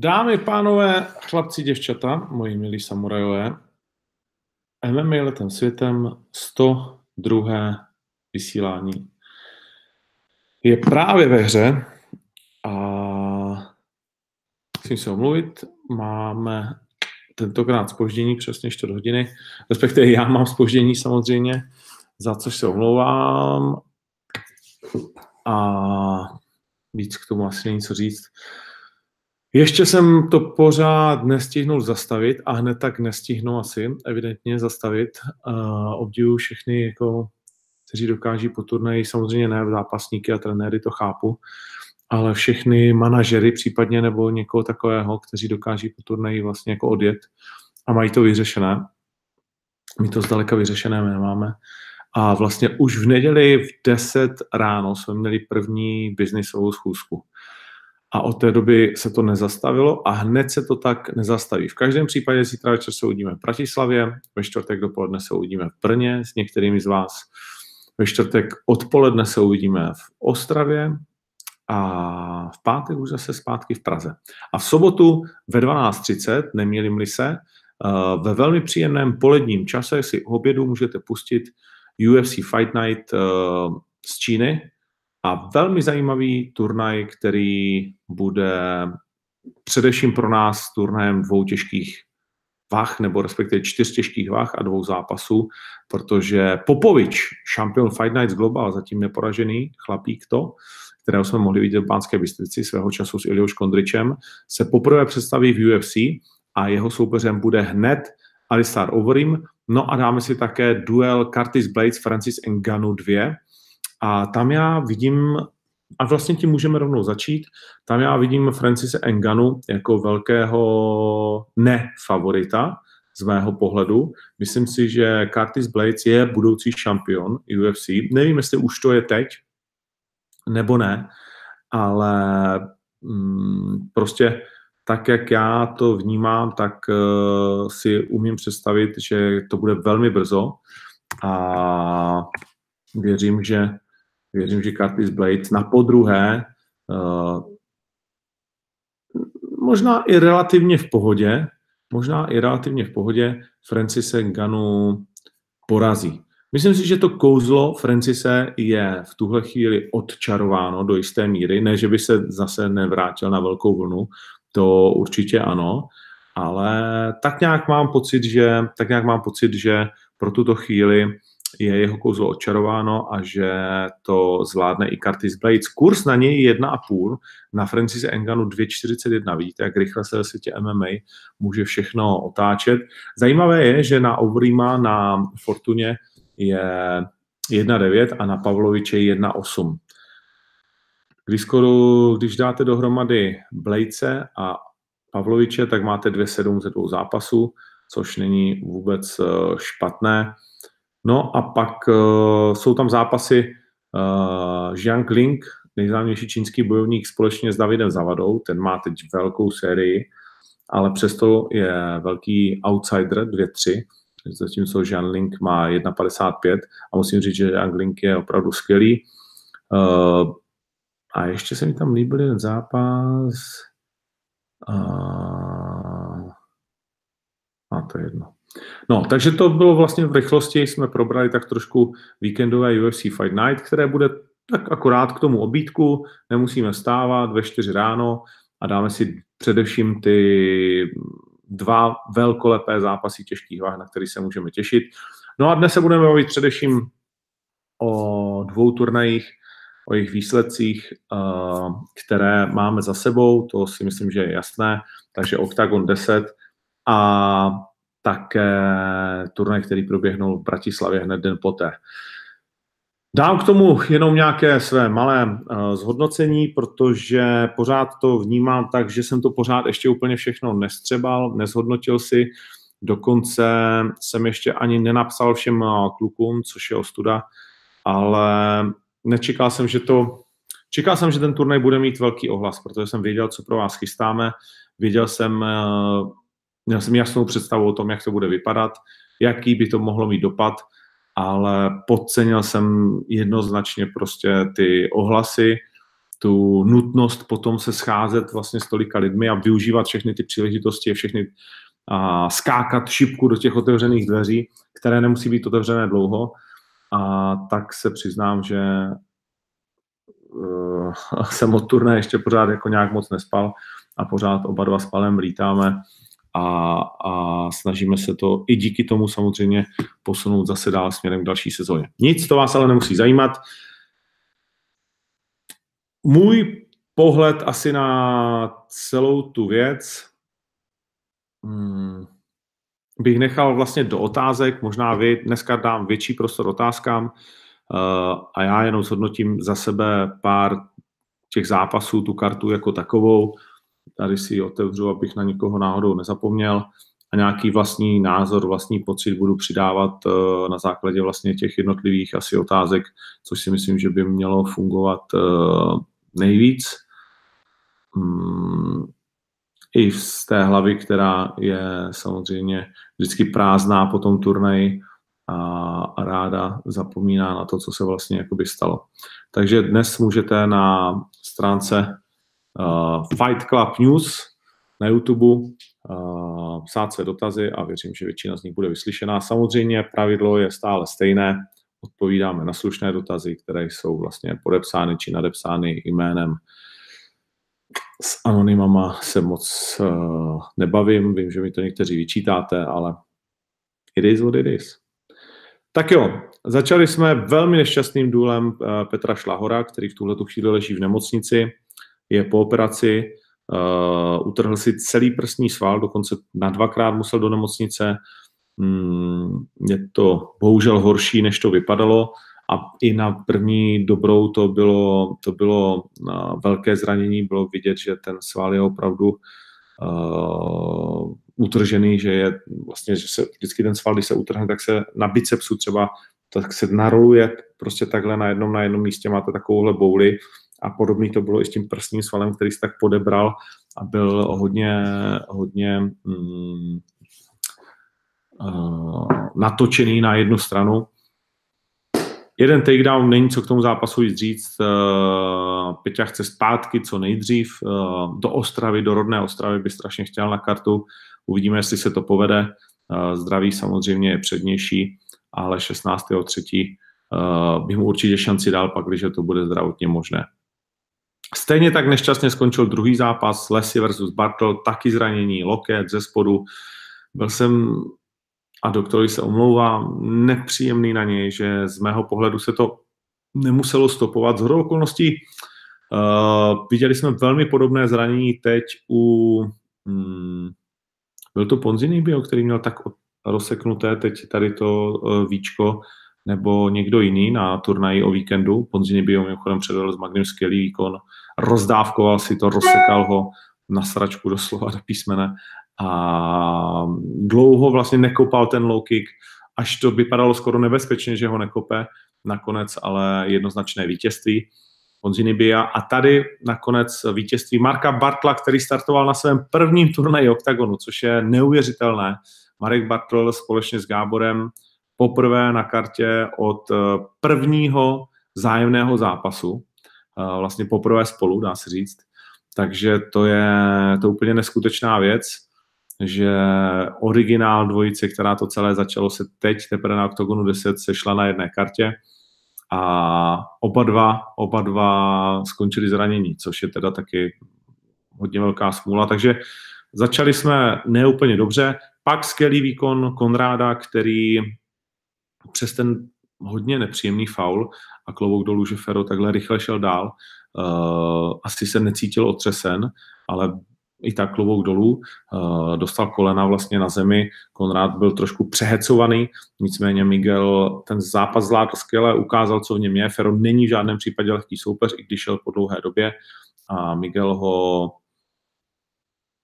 Dámy, pánové, chlapci, děvčata, moji milí samurajové, MMA letem světem 102. vysílání je právě ve hře a musím se omluvit, máme tentokrát spoždění přesně 4 hodiny, respektive já mám spoždění samozřejmě, za což se omlouvám a víc k tomu asi není co říct. Ještě jsem to pořád nestihnul zastavit a hned tak nestihnu asi evidentně zastavit. Uh, obdivuju všechny, jako, kteří dokáží po turnaji, samozřejmě ne zápasníky a trenéry, to chápu, ale všechny manažery případně nebo někoho takového, kteří dokáží po turnaji vlastně jako odjet a mají to vyřešené. My to zdaleka vyřešené nemáme. A vlastně už v neděli v 10 ráno jsme měli první biznisovou schůzku a od té doby se to nezastavilo a hned se to tak nezastaví. V každém případě zítra večer se uvidíme v Bratislavě, ve čtvrtek dopoledne se uvidíme v Brně s některými z vás, ve čtvrtek odpoledne se uvidíme v Ostravě a v pátek už zase zpátky v Praze. A v sobotu ve 12.30, neměli se, eh, ve velmi příjemném poledním čase si obědu můžete pustit UFC Fight Night eh, z Číny, a velmi zajímavý turnaj, který bude především pro nás turnajem dvou těžkých vah, nebo respektive čtyř těžkých vah a dvou zápasů, protože Popovič, šampion Fight Nights Global, zatím neporažený chlapík to, kterého jsme mohli vidět v Pánské Bystrici svého času s Iliou Kondričem, se poprvé představí v UFC a jeho soupeřem bude hned Alistar Overeem. No a dáme si také duel Curtis Blades Francis Ngannou 2, a tam já vidím, a vlastně tím můžeme rovnou začít, tam já vidím Francise Enganu jako velkého nefavorita z mého pohledu. Myslím si, že Curtis Blades je budoucí šampion UFC. Nevím, jestli už to je teď, nebo ne, ale mm, prostě tak, jak já to vnímám, tak uh, si umím představit, že to bude velmi brzo a věřím, že Věřím, že Curtis Blade na podruhé uh, možná i relativně v pohodě, možná i relativně v pohodě Francise Ganu porazí. Myslím si, že to kouzlo Francise je v tuhle chvíli odčarováno do jisté míry, ne, že by se zase nevrátil na velkou vlnu, to určitě ano, ale tak nějak mám pocit, že, tak nějak mám pocit, že pro tuto chvíli je jeho kouzlo očarováno a že to zvládne i Curtis Blades. Kurs na něj 1,5, na Francis Enganu 2,41. Vidíte, jak rychle se ve světě MMA může všechno otáčet. Zajímavé je, že na Overeema na Fortuně je 1,9 a na Pavloviče 1,8. Když, skoro, když dáte dohromady Bladese a Pavloviče, tak máte 2,7 ze dvou zápasů, což není vůbec eh, špatné. No a pak uh, jsou tam zápasy uh, Jiang Ling, nejznámější čínský bojovník společně s Davidem Zavadou, ten má teď velkou sérii, ale přesto je velký outsider 2-3, zatímco Jiang Ling má 1,55 a musím říct, že Jiang Ling je opravdu skvělý. Uh, a ještě se mi tam líbil jeden zápas. Uh, a to je jedno. No, takže to bylo vlastně v rychlosti, jsme probrali tak trošku víkendové UFC Fight Night, které bude tak akorát k tomu obídku, nemusíme stávat ve 4 ráno a dáme si především ty dva velkolepé zápasy těžkých váh, na který se můžeme těšit. No a dnes se budeme bavit především o dvou turnajích, o jejich výsledcích, eh, které máme za sebou, to si myslím, že je jasné, takže Octagon 10 a také turnaj, který proběhnul v Bratislavě hned den poté. Dám k tomu jenom nějaké své malé uh, zhodnocení, protože pořád to vnímám tak, že jsem to pořád ještě úplně všechno nestřebal, nezhodnotil si, dokonce jsem ještě ani nenapsal všem uh, klukům, což je ostuda, ale nečekal jsem, že to, čekal jsem, že ten turnaj bude mít velký ohlas, protože jsem věděl, co pro vás chystáme, věděl jsem, Měl jsem jasnou představu o tom, jak to bude vypadat, jaký by to mohlo mít dopad, ale podcenil jsem jednoznačně prostě ty ohlasy tu nutnost potom se scházet vlastně s tolika lidmi a využívat všechny ty příležitosti, všechny a skákat šipku do těch otevřených dveří, které nemusí být otevřené dlouho. A tak se přiznám, že uh, jsem od turné ještě pořád jako nějak moc nespal a pořád oba dva spalem lítáme a, a snažíme se to i díky tomu samozřejmě posunout zase dál směrem k další sezóně. Nic, to vás ale nemusí zajímat. Můj pohled asi na celou tu věc hmm, bych nechal vlastně do otázek, možná vy dneska dám větší prostor otázkám uh, a já jenom zhodnotím za sebe pár těch zápasů, tu kartu jako takovou, tady si ji otevřu, abych na nikoho náhodou nezapomněl a nějaký vlastní názor, vlastní pocit budu přidávat uh, na základě vlastně těch jednotlivých asi otázek, což si myslím, že by mělo fungovat uh, nejvíc. Hmm, I z té hlavy, která je samozřejmě vždycky prázdná po tom turnaji a ráda zapomíná na to, co se vlastně jakoby stalo. Takže dnes můžete na stránce uh, Fight Club News na YouTube uh, psát své dotazy a věřím, že většina z nich bude vyslyšená. Samozřejmě pravidlo je stále stejné, odpovídáme na slušné dotazy, které jsou vlastně podepsány či nadepsány jménem. S anonymama se moc uh, nebavím, vím, že mi to někteří vyčítáte, ale it is what it is. Tak jo, začali jsme velmi nešťastným důlem Petra Šlahora, který v tuhle chvíli leží v nemocnici je po operaci, uh, utrhl si celý prsní sval, dokonce na dvakrát musel do nemocnice. Mm, je to bohužel horší, než to vypadalo. A i na první dobrou to bylo, to bylo uh, velké zranění, bylo vidět, že ten sval je opravdu uh, utržený, že je vlastně, že se vždycky ten sval, když se utrhne, tak se na bicepsu třeba tak se naroluje prostě takhle na jednom, na jednom místě, máte takovouhle bouli a podobný to bylo i s tím prsním svalem, který se tak podebral a byl hodně, hodně mm, uh, natočený na jednu stranu. Jeden takedown, není co k tomu zápasu jít říct. Uh, Peťa chce zpátky co nejdřív uh, do Ostravy, do rodné Ostravy by strašně chtěl na kartu. Uvidíme, jestli se to povede. Uh, zdraví samozřejmě je přednější, ale 16.3. Uh, bych mu určitě šanci dal pak, když to bude zdravotně možné. Stejně tak nešťastně skončil druhý zápas Lesy versus Bartel, taky zranění, loket ze spodu. Byl jsem, a doktorovi se omlouvám, nepříjemný na něj, že z mého pohledu se to nemuselo stopovat. Z okolností uh, viděli jsme velmi podobné zranění teď u... Hmm, byl to Ponzini který měl tak rozseknuté teď tady to uh, víčko, nebo někdo jiný na turnaji o víkendu. Ponzini bio mimochodem předvedl s Magnem skvělý výkon, rozdávkoval si to, rozsekal ho na sračku doslova do písmene a dlouho vlastně nekopal ten low kick, až to vypadalo skoro nebezpečně, že ho nekope, nakonec ale jednoznačné vítězství Ponzini Bia a tady nakonec vítězství Marka Bartla, který startoval na svém prvním turnaji OKTAGONu, což je neuvěřitelné. Marek Bartl společně s Gáborem poprvé na kartě od prvního zájemného zápasu vlastně poprvé spolu, dá se říct. Takže to je to úplně neskutečná věc, že originál dvojice, která to celé začalo se teď teprve na OKTAGONu 10, sešla na jedné kartě a oba dva, oba dva skončili zranění, což je teda taky hodně velká smůla. Takže začali jsme neúplně dobře, pak skvělý výkon Konráda, který přes ten hodně nepříjemný faul a klobouk dolů, že Fero takhle rychle šel dál. Uh, asi se necítil otřesen, ale i tak klobouk dolů, uh, dostal kolena vlastně na zemi, Konrád byl trošku přehecovaný, nicméně Miguel ten zápas zvládl skvěle, ukázal, co v něm je, Fero není v žádném případě lehký soupeř, i když šel po dlouhé době a Miguel ho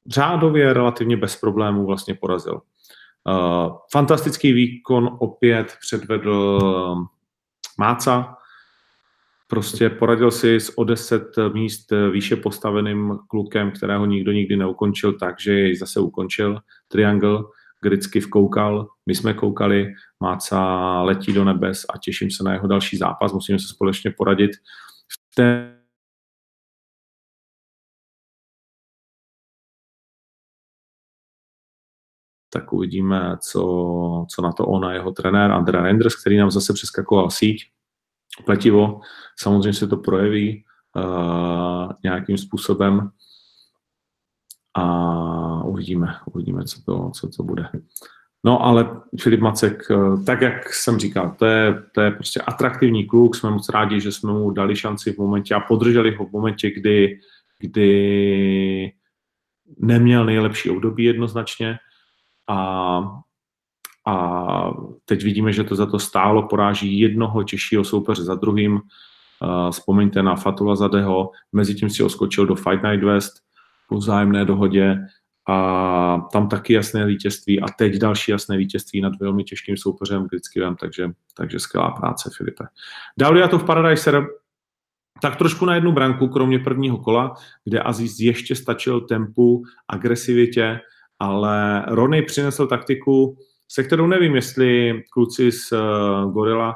řádově relativně bez problémů vlastně porazil. Uh, fantastický výkon opět předvedl Máca, prostě poradil si s o 10 míst výše postaveným klukem, kterého nikdo nikdy neukončil, takže jej zase ukončil. Triangle, Gricky vkoukal, my jsme koukali, Máca letí do nebes a těším se na jeho další zápas, musíme se společně poradit. V té tak uvidíme, co, co na to on a jeho trenér Andrea Renders, který nám zase přeskakoval síť, pletivo. Samozřejmě se to projeví uh, nějakým způsobem a uvidíme, uvidíme, co to, co to bude. No ale Filip Macek, eh, tak jak jsem říkal, to je, to je prostě atraktivní kluk, jsme moc rádi, že jsme mu dali šanci v momentě a podrželi ho v momentě, kdy, kdy neměl nejlepší období jednoznačně a, a teď vidíme, že to za to stálo, poráží jednoho těžšího soupeře za druhým, uh, vzpomeňte na Fatula Zadeho, mezi tím si oskočil do Fight Night West po vzájemné dohodě, a tam taky jasné vítězství a teď další jasné vítězství nad velmi těžkým soupeřem Grickivem, takže, takže skvělá práce, Filipe. Dal to v Paradise tak trošku na jednu branku, kromě prvního kola, kde Aziz ještě stačil tempu, agresivitě, ale Rony přinesl taktiku, se kterou nevím, jestli kluci z uh, Gorilla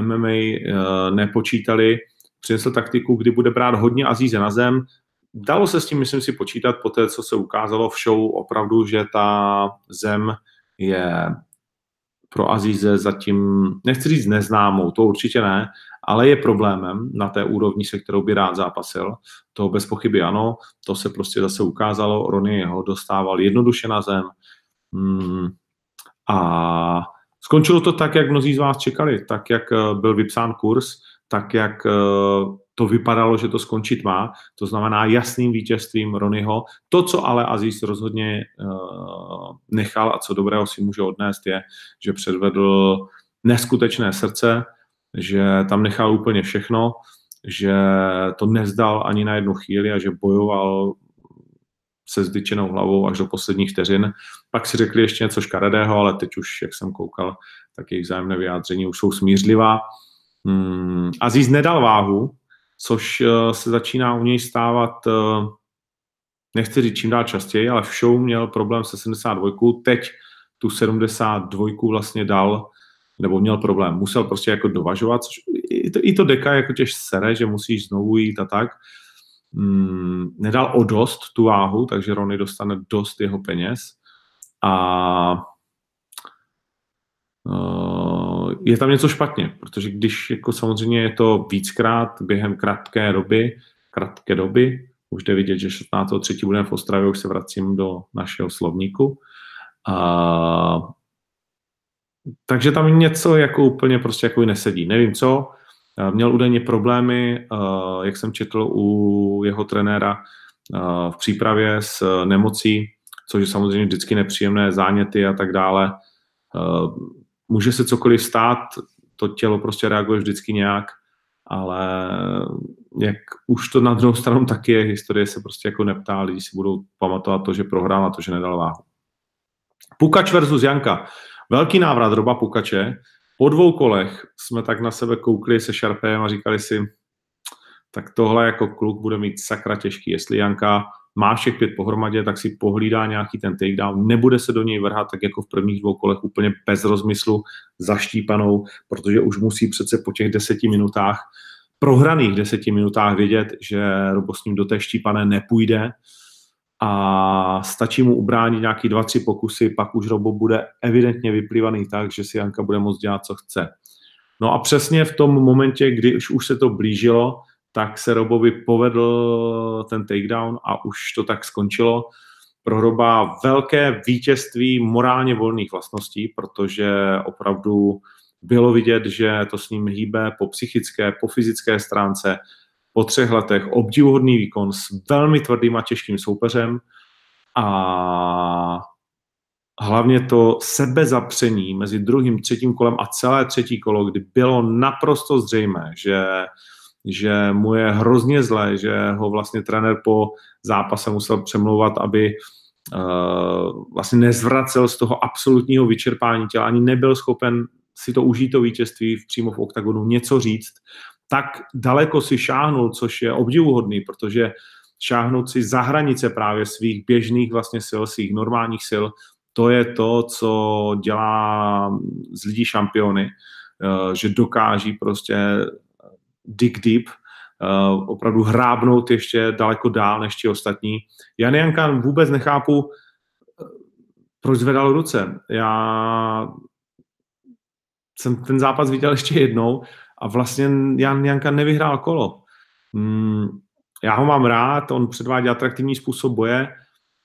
MMA uh, nepočítali, přinesl taktiku, kdy bude brát hodně Azíze na zem, Dalo se s tím, myslím si, počítat po té, co se ukázalo v show, opravdu, že ta zem je pro Azize zatím, nechci říct neznámou, to určitě ne, ale je problémem na té úrovni, se kterou by rád zápasil. To bez pochyby ano, to se prostě zase ukázalo, Rony ho dostával jednoduše na zem hmm. a skončilo to tak, jak mnozí z vás čekali, tak, jak eh, byl vypsán kurz, tak, jak eh, to vypadalo, že to skončit má. To znamená jasným vítězstvím Ronyho. To, co ale Aziz rozhodně uh, nechal a co dobrého si může odnést, je, že předvedl neskutečné srdce, že tam nechal úplně všechno, že to nezdal ani na jednu chvíli a že bojoval se zdyčenou hlavou až do posledních vteřin. Pak si řekli ještě něco škaredého, ale teď už, jak jsem koukal, tak jejich vzájemné vyjádření už jsou smířlivá. Hmm, Aziz nedal váhu, což eh, se začíná u něj stávat, eh, nechci říct čím dál častěji, ale v show měl problém se 72, teď tu 72 vlastně dal, nebo měl problém, musel prostě jako dovažovat, což i to, i to deka jako těž sere, že musíš znovu jít a tak. Hmm, nedal o dost tu váhu, takže Rony dostane dost jeho peněz. A uh, je tam něco špatně, protože když jako samozřejmě je to víckrát během krátké doby, krátké doby, už jde vidět, že 16.3. budeme v Ostravě, už se vracím do našeho slovníku. A, takže tam něco jako úplně prostě jako nesedí. Nevím co, měl údajně problémy, jak jsem četl u jeho trenéra v přípravě s nemocí, což je samozřejmě vždycky nepříjemné, záněty a tak dále může se cokoliv stát, to tělo prostě reaguje vždycky nějak, ale jak už to na druhou stranu taky je, historie se prostě jako neptá, lidi si budou pamatovat to, že prohrál a to, že nedal váhu. Pukač versus Janka. Velký návrat Roba Pukače. Po dvou kolech jsme tak na sebe koukli se Šarpem a říkali si, tak tohle jako kluk bude mít sakra těžký. Jestli Janka má všech pět pohromadě, tak si pohlídá nějaký ten takedown, nebude se do něj vrhat tak jako v prvních dvou kolech úplně bez rozmyslu, zaštípanou, protože už musí přece po těch deseti minutách, prohraných deseti minutách vědět, že Robo s ním do té štípané nepůjde a stačí mu ubránit nějaký dva, tři pokusy, pak už Robo bude evidentně vyplývaný tak, že si Janka bude moct dělat, co chce. No a přesně v tom momentě, kdy už, už se to blížilo, tak se Robovi povedl ten takedown a už to tak skončilo. Pro Roba velké vítězství morálně volných vlastností, protože opravdu bylo vidět, že to s ním hýbe po psychické, po fyzické stránce, po třech letech obdivuhodný výkon s velmi tvrdým a těžkým soupeřem a hlavně to sebezapření mezi druhým, třetím kolem a celé třetí kolo, kdy bylo naprosto zřejmé, že že mu je hrozně zlé, že ho vlastně trenér po zápase musel přemlouvat, aby uh, vlastně nezvracel z toho absolutního vyčerpání těla, ani nebyl schopen si to užít to vítězství v, přímo v oktagonu, něco říct, tak daleko si šáhnul, což je obdivuhodný, protože šáhnout si za hranice právě svých běžných vlastně sil, svých normálních sil, to je to, co dělá z lidí šampiony, eh, že dokáží prostě dig deep, uh, opravdu hrábnout ještě daleko dál než ti ostatní. Jan Janka vůbec nechápu, proč zvedal ruce? Já jsem ten zápas viděl ještě jednou a vlastně Jan Janka nevyhrál kolo. Hmm, já ho mám rád, on předvádí atraktivní způsob boje,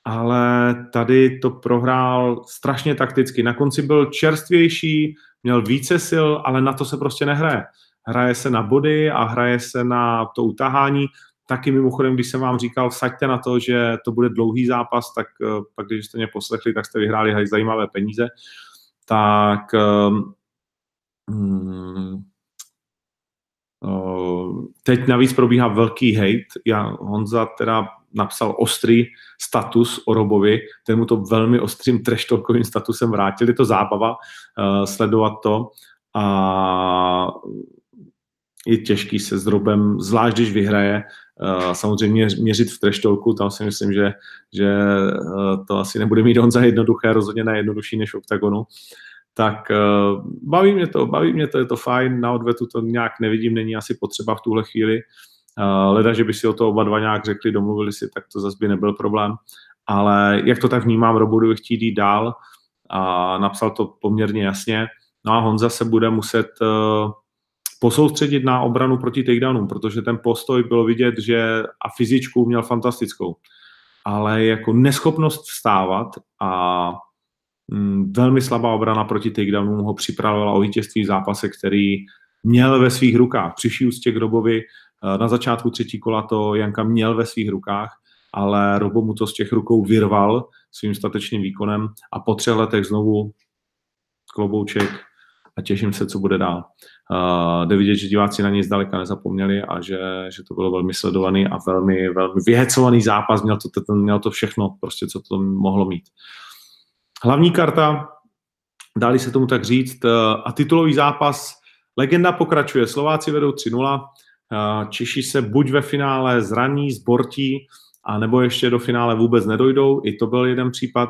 ale tady to prohrál strašně takticky. Na konci byl čerstvější, měl více sil, ale na to se prostě nehraje. Hraje se na body a hraje se na to utahání. Taky mimochodem, když jsem vám říkal, vsaďte na to, že to bude dlouhý zápas, tak eh, pak, když jste mě poslechli, tak jste vyhráli zajímavé peníze. Tak um, Teď navíc probíhá velký hate. Já, Honza teda napsal ostrý status o Robovi, ten mu to velmi ostrým treštovkovým statusem vrátil. Je to zábava uh, sledovat to a je těžký se s Robem, zvlášť když vyhraje, uh, samozřejmě měřit v treštolku, tam si myslím, že, že uh, to asi nebude mít Honza jednoduché, rozhodně ne jednodušší než v OKTAGONu tak uh, baví mě to, baví mě to, je to fajn, na odvetu to nějak nevidím, není asi potřeba v tuhle chvíli. Leda, že by si o to oba dva nějak řekli, domluvili si, tak to zase by nebyl problém. Ale jak to tak vnímám, Robo chtít jít dál a napsal to poměrně jasně. No a Honza se bude muset uh, posoustředit na obranu proti takedownům, protože ten postoj bylo vidět, že a fyzičku měl fantastickou. Ale jako neschopnost vstávat a Mm, velmi slabá obrana proti takedownům ho připravovala o vítězství v zápase, který měl ve svých rukách. Přišli úctě k Robovi, eh, na začátku třetí kola to Janka měl ve svých rukách, ale Robo mu to z těch rukou vyrval svým statečným výkonem a po třech letech znovu klobouček a těším se, co bude dál. Uh, jde vidět, že diváci na něj zdaleka nezapomněli a že, že to bylo velmi sledovaný a velmi, velmi vyhecovaný zápas, měl to, ten, měl to všechno, prostě, co to mohlo mít. Hlavní karta, dali se tomu tak říct, eh, a titulový zápas. Legenda pokračuje. Slováci vedou 3-0. Eh, Češi se buď ve finále zraní, zbortí, a nebo ještě do finále vůbec nedojdou. I to byl jeden případ.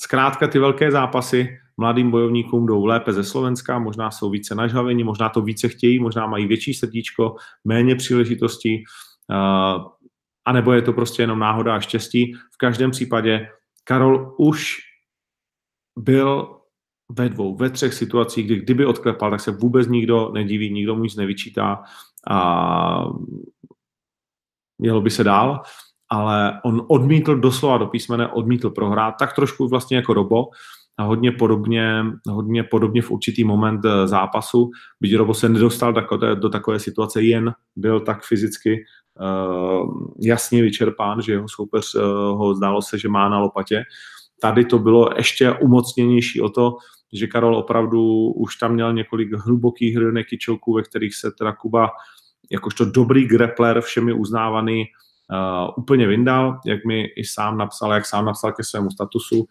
Zkrátka ty velké zápasy mladým bojovníkům jdou lépe ze Slovenska, možná jsou více nažhavení, možná to více chtějí, možná mají větší srdíčko, méně příležitostí anebo je to prostě jenom náhoda a štěstí. V každém případě Karol už byl ve dvou, ve třech situacích, kdy kdyby odklepal, tak se vůbec nikdo nediví, nikdo mu nic nevyčítá a mělo by se dál, ale on odmítl doslova do písmene, odmítl prohrát, tak trošku vlastně jako Robo, a hodně podobně, hodně podobně v určitý moment eh, zápasu, byť Robo se nedostal do takové, situace, jen byl tak fyzicky uh, jasně vyčerpán, že jeho soupeř uh, ho zdálo se, že má na lopatě. Tady to bylo ještě umocněnější o to, že Karol opravdu už tam měl několik hlubokých hrnek čelků, ve kterých se teda Kuba jakožto dobrý grappler, všemi uznávaný, uh, úplně vyndal, jak mi i sám napsal, jak sám napsal ke svému statusu.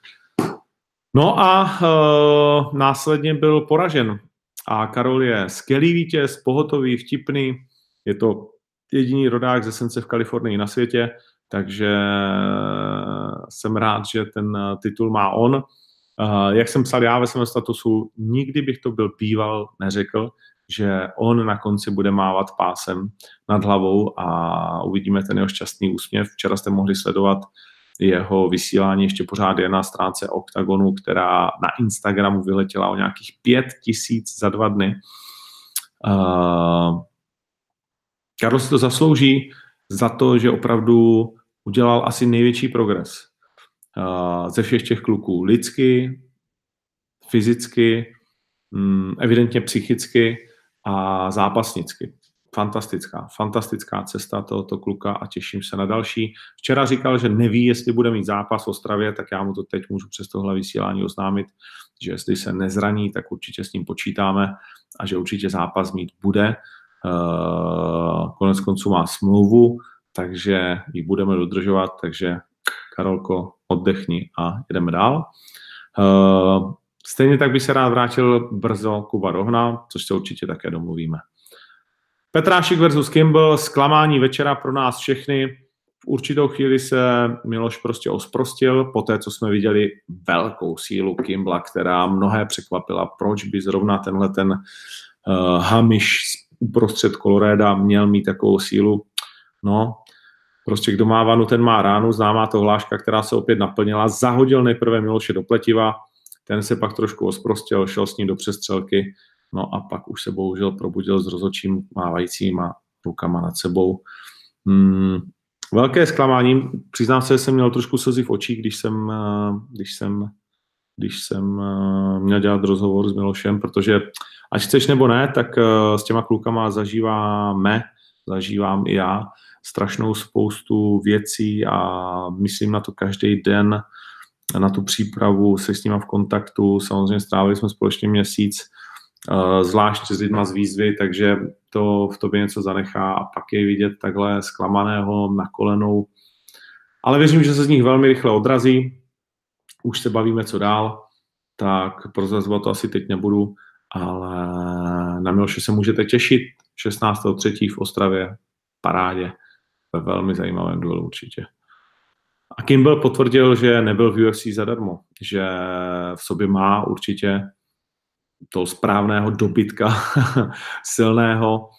No a uh, následně byl poražen. A Karol je skvělý vítěz, pohotový, vtipný. Je to jediný rodák ze Sence v Kalifornii na světě, takže jsem rád, že ten titul má on. Uh, jak jsem psal já ve svém statusu, nikdy bych to byl býval neřekl, že on na konci bude mávat pásem nad hlavou a uvidíme ten jeho šťastný úsměv. Včera jste mohli sledovat jeho vysílání ještě pořád je na stránce Octagonu, která na Instagramu vyletěla o nějakých pět tisíc za dva dny. Uh, Karlo si to zaslouží za to, že opravdu udělal asi největší progres uh, ze všech těch kluků. Lidsky, fyzicky, um, evidentně psychicky a zápasnicky fantastická, fantastická cesta tohoto kluka a těším se na další. Včera říkal, že neví, jestli bude mít zápas v Ostravě, tak já mu to teď můžu přes tohle vysílání oznámit, že jestli se nezraní, tak určitě s ním počítáme a že určitě zápas mít bude. Uh, konec konců má smlouvu, takže ji budeme dodržovat, takže Karolko, oddechni a jdeme dál. Uh, stejně tak by se rád vrátil brzo Kuba Rohna, což se určitě také domluvíme. Petrášik versus Kimball, zklamání večera pro nás všechny. V určitou chvíli se Miloš prostě osprostil, po té, co jsme viděli velkou sílu Kimbla, která mnohé překvapila, proč by zrovna tenhle ten uh, Hamish uprostřed Koloréda měl mít takovou sílu. No, Prostě kdo má vanu, ten má ránu, známá to hláška, která se opět naplnila. Zahodil nejprve Miloše do pletiva, ten se pak trošku osprostil, šel s ním do přestřelky, no a pak už se bohužel probudil s rozočím mávajícíma rukama nad sebou. Hmm, velké zklamání, přiznám se, že jsem měl trošku slzy v očích, když jsem, eh, když jsem, když jsem eh, měl dělat rozhovor s Milošem, protože ať chceš nebo ne, tak eh, s těma klukama zažíváme, zažívám i já, strašnou spoustu věcí a myslím na to každý den, na tu přípravu, se s nima v kontaktu, samozřejmě strávili jsme společně měsíc, zvlášť s lidma z výzvy, takže to v tobě něco zanechá a pak je vidět takhle zklamaného na kolenou. Ale věřím, že se z nich velmi rychle odrazí. Už se bavíme, co dál, tak prozrazovat to asi teď nebudu, ale na Miloše se můžete těšit 16.3. v Ostravě, parádě, ve velmi zajímavém duelu určitě. A Kimball potvrdil, že nebyl v UFC zadarmo, že v sobě má určitě toho správného dobytka, silného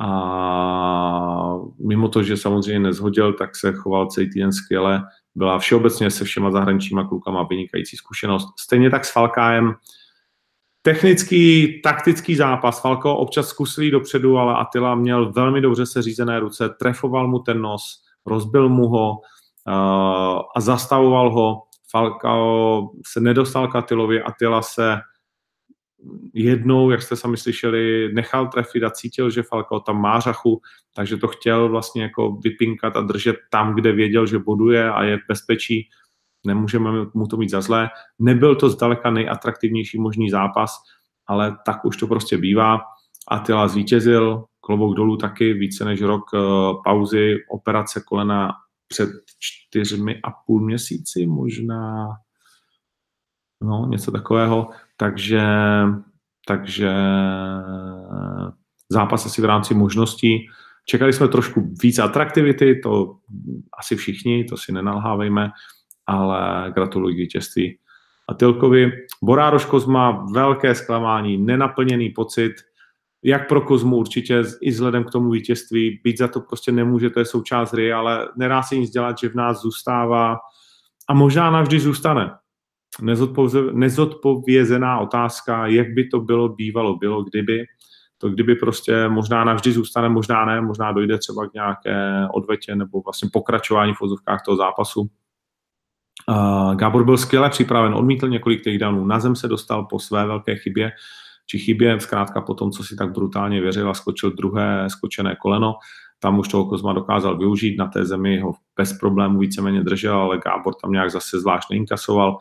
a mimo to, že samozřejmě nezhodil, tak se choval celý týden skvěle. Byla všeobecně se všema zahraničníma klukama vynikající zkušenost. Stejně tak s Falkájem. Technický, taktický zápas. Falko občas zkusil dopředu, ale Attila měl velmi dobře seřízené ruce, trefoval mu ten nos, rozbil mu ho, uh, a zastavoval ho. Falcao se nedostal k Atilovi, Atila se jednou, jak jste sami slyšeli, nechal trefit a cítil, že Falcao tam má řachu, takže to chtěl vlastně jako vypinkat a držet tam, kde věděl, že boduje a je v bezpečí. Nemůžeme mu to mít za zlé. Nebyl to zdaleka nejatraktivnější možný zápas, ale tak už to prostě bývá. Atila zvítězil, klobouk dolů taky, více než rok uh, pauzy, operace kolena před čtyřmi a půl měsíci, možná no, něco takového. Takže, takže zápas asi v rámci možností. Čekali jsme trošku víc atraktivity, to asi všichni, to si nenalhávejme, ale gratuluji k vítězství. A Tilkovi, Borároš Kozma, velké zklamání, nenaplněný pocit, jak pro Kozmu určitě i vzhledem k tomu vítězství, být za to prostě nemůže, to je součást hry, ale nedá se nic dělat, že v nás zůstává a možná navždy zůstane. Nezodpovězená otázka, jak by to bylo, bývalo, bylo, kdyby. To kdyby prostě možná navždy zůstane, možná ne, možná dojde třeba k nějaké odvetě nebo vlastně pokračování v vozovkách toho zápasu. Uh, Gábor byl skvěle připraven, odmítl několik takedownů, na zem se dostal po své velké chybě, či chybě, zkrátka po tom, co si tak brutálně věřil a skočil druhé skočené koleno, tam už toho Kozma dokázal využít, na té zemi ho bez problémů víceméně držel, ale Gábor tam nějak zase zvlášť neinkasoval.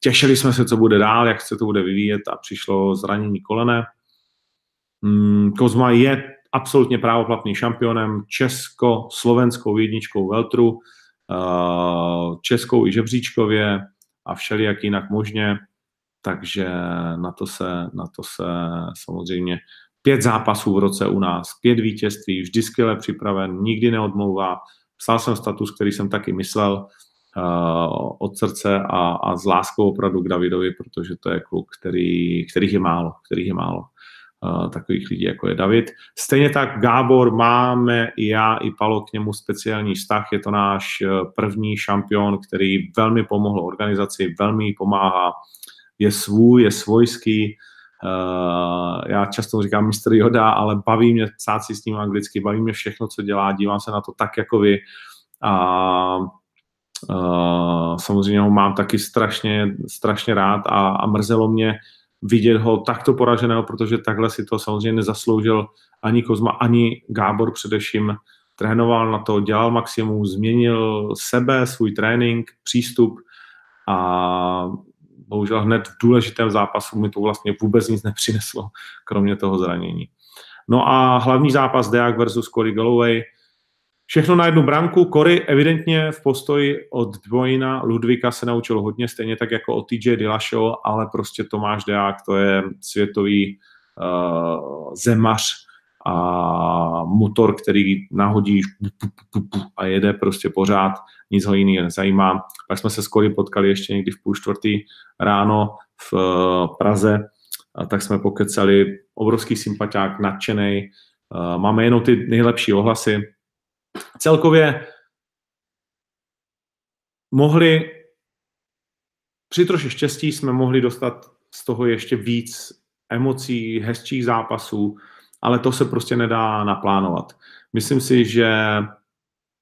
Těšili jsme se, co bude dál, jak se to bude vyvíjet a přišlo zranění kolene. Hmm, Kozma je absolutně právoplatný šampionem, česko-slovenskou jedničkou Veltru, českou i žebříčkově a všelijak jinak možně takže na to se, na to se samozřejmě pět zápasů v roce u nás, pět vítězství, vždy skvěle připraven, nikdy neodmlouvá. Psal jsem status, který jsem taky myslel od srdce a, a s láskou opravdu k Davidovi, protože to je kluk, který, kterých je málo, kterých je málo uh, takových lidí, jako je David. Stejně tak Gábor máme i já, i Palo k němu speciální vztah. Je to náš uh, první šampion, který velmi pomohl organizaci, velmi pomáhá je svůj, je svojský. Já často říkám Mr. Yoda, ale baví mě psát si s ním anglicky, baví mě všechno, co dělá, dívám se na to tak jako vy. A samozřejmě ho mám taky strašně, strašně rád a, a mrzelo mě vidět ho takto poraženého, protože takhle si to samozřejmě nezasloužil ani Kozma, ani Gábor především. Trénoval na to, dělal maximum, změnil sebe, svůj trénink, přístup a bohužel hned v důležitém zápasu mi to vlastně vůbec nic nepřineslo, kromě toho zranění. No a hlavní zápas Deák versus Cory Galloway. Všechno na jednu branku. Cory evidentně v postoji od Dvojina Ludvika se naučil hodně, stejně tak jako od TJ Dillashaw, ale prostě Tomáš Deák, to je světový uh, zemař, a motor, který nahodíš a jede prostě pořád, nic ho jiného nezajímá. Pak jsme se s Kory potkali ještě někdy v půl čtvrtý ráno v eh, Praze, a tak jsme pokecali, obrovský sympatiák, nadšený, eh, máme jenom ty nejlepší ohlasy. Celkově mohli, při troši štěstí jsme mohli dostat z toho ještě víc emocí, hezčích zápasů, ale to se prostě nedá naplánovat. Myslím si, že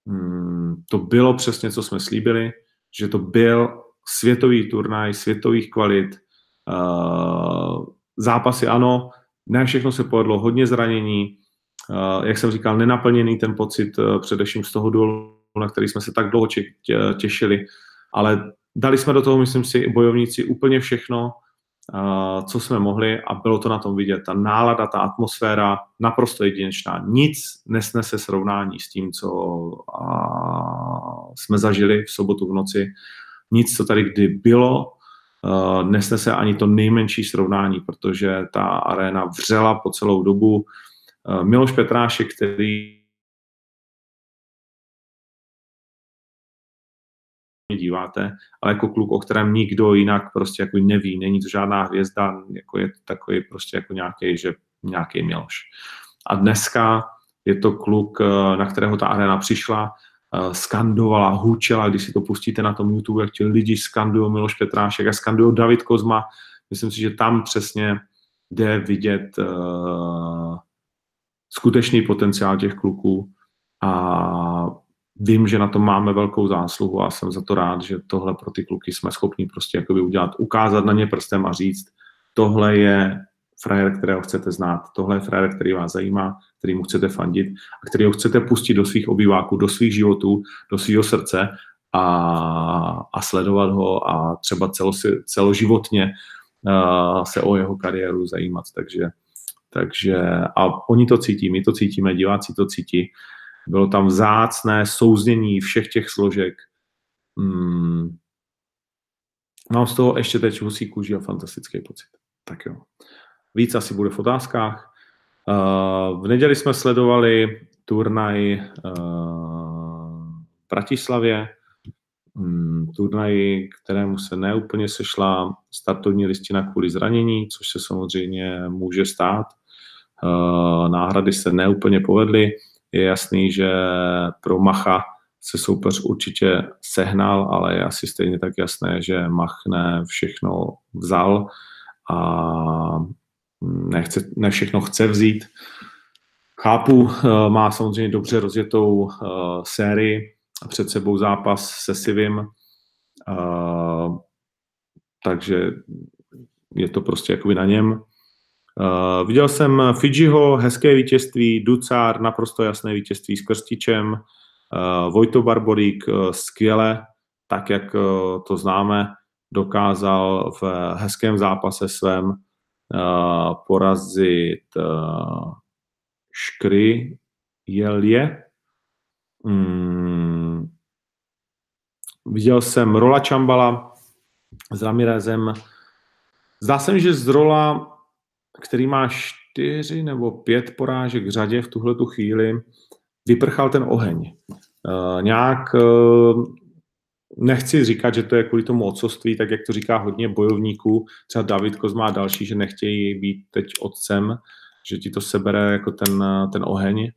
hmm, to bylo přesně, co jsme slíbili, že to byl světový turnaj, světových kvalit, uh, zápasy ano, ne všechno se povedlo, hodně zranění, jak jsem říkal, nenaplněný ten pocit uh, především z toho duelu, na který jsme se tak dlouho těšili, ale dali jsme do toho, myslím si, bojovníci úplně všechno, co jsme mohli a bylo to na tom vidět. Ta nálada, ta atmosféra naprosto jedinečná. Nic nesnese srovnání s tím, co jsme zažili v sobotu v noci. Nic, co tady kdy bylo, nesnese ani to nejmenší srovnání, protože ta arena vřela po celou dobu. Miloš Petrášek, který díváte, ale jako kluk, o kterém nikdo jinak prostě jako neví, není to žádná hvězda, jako je to takový prostě jako nějaký, že nějaký Miloš. A dneska je to kluk, eh, na kterého ta arena přišla, eh, skandovala, hůčela, když si to pustíte na tom YouTube, jak ti lidi skandují Miloš Petrášek a skandují David Kozma. Myslím si, že tam přesně jde vidět uh, skutečný potenciál těch kluků a vím, že na tom máme velkou zásluhu a jsem za to rád, že tohle pro ty kluky jsme schopni prostě jakoby udělat, ukázat na ně prstem a říct, tohle je frajer, kterého chcete znát, tohle je frajer, který vás zajímá, který mu chcete fandit a který ho chcete pustit do svých obýváků, do svých životů, do svého srdce a, a sledovat ho a třeba celo, celoživotně uh, se o jeho kariéru zajímat. Takže, takže a oni to cítí, my to cítíme, diváci to cítí bylo tam vzácné souznění všech těch složek. Hmm. Mám z toho ještě teď husí kůži a fantastický pocit. Tak jo. Víc asi bude v otázkách. Uh, v neděli jsme sledovali turnaj uh, v Bratislavě, um, turnaj, kterému se neúplně sešla startovní listina kvůli zranění, což se samozřejmě může stát. Uh, náhrady se neúplně povedly je jasný, že pro Macha se soupeř určitě sehnal, ale je asi stejně tak jasné, že Mach ne všechno vzal a nechce, ne všechno chce vzít. Chápu, eh, má samozřejmě dobře rozjetou uh, sérii, před sebou zápas se Sivim, takže je to prostě jakoby na něm. Uh, viděl jsem Fidžiho, hezké vítězství, Ducár, naprosto jasné vítězství s Krstičem, uh, Vojto Barborík, uh, skvěle, tak jak uh, to známe, dokázal v hezkém zápase svém uh, porazit uh, Škry Jelje. Mm. Viděl jsem Rola Čambala s Ramirezem. Zdá se mi, že z Rola který má čtyři nebo pět porážek v řadě v tuhle tu chvíli, vyprchal ten oheň. Uh, nějak uh, nechci říkat, že to je kvůli tomu otcovství, tak jak to říká hodně bojovníků, třeba David Kozma a další, že nechtějí být teď otcem, že ti to sebere jako ten, ten oheň.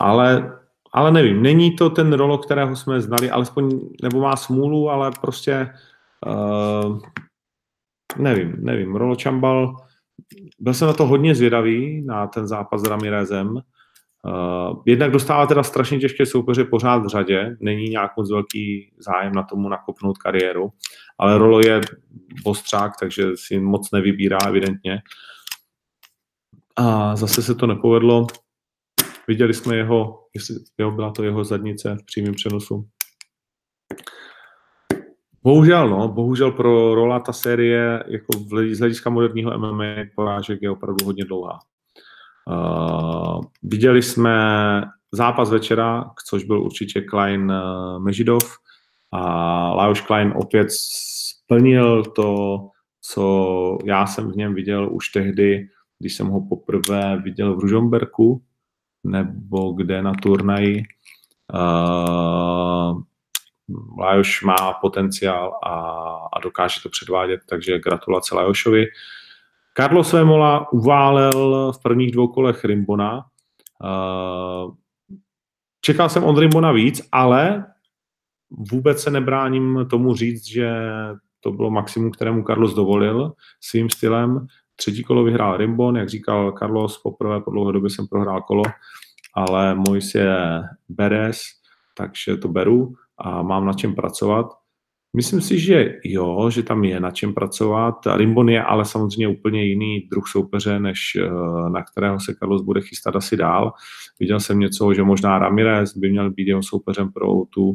Ale, ale nevím, není to ten rolo, kterého jsme znali, alespoň, nebo má smůlu, ale prostě Uh, nevím, nevím. Rolo Čambal, byl jsem na to hodně zvědavý, na ten zápas s Ramirezem. Uh, jednak dostává teda strašně těžké soupeře pořád v řadě, není nějak moc velký zájem na tomu nakopnout kariéru, ale Rolo je bostřák, takže si moc nevybírá evidentně. A zase se to nepovedlo. Viděli jsme jeho, jestli jeho byla to jeho zadnice v přímém přenosu. Bohužel, no, bohužel pro Rola ta série jako z hlediska moderního MMA porážek je opravdu hodně dlouhá. Uh, viděli jsme zápas večera, což byl určitě Klein uh, Mežidov a Lajos Klein opět splnil to, co já jsem v něm viděl už tehdy, když jsem ho poprvé viděl v Ružomberku, nebo kde na turnaji. Uh, Lajoš má potenciál a, a dokáže to předvádět, takže gratulace Lajošovi. Carlos Vemola uválel v prvních dvou kolech Rimbona. Uh, čekal jsem od Rimbona víc, ale vůbec se nebráním tomu říct, že to bylo maximum, kterému Carlos dovolil svým stylem. Třetí kolo vyhrál Rimbon, jak říkal Carlos, poprvé po dlouhé době jsem prohrál kolo, ale můj je Beres, takže to beru a mám na čem pracovat. Myslím si, že jo, že tam je na čem pracovat. Rimbon je ale samozřejmě úplně jiný druh soupeře, než eh, na kterého se Carlos bude chystat asi dál. Viděl jsem něco, že možná Ramirez by měl být jeho soupeřem pro tu.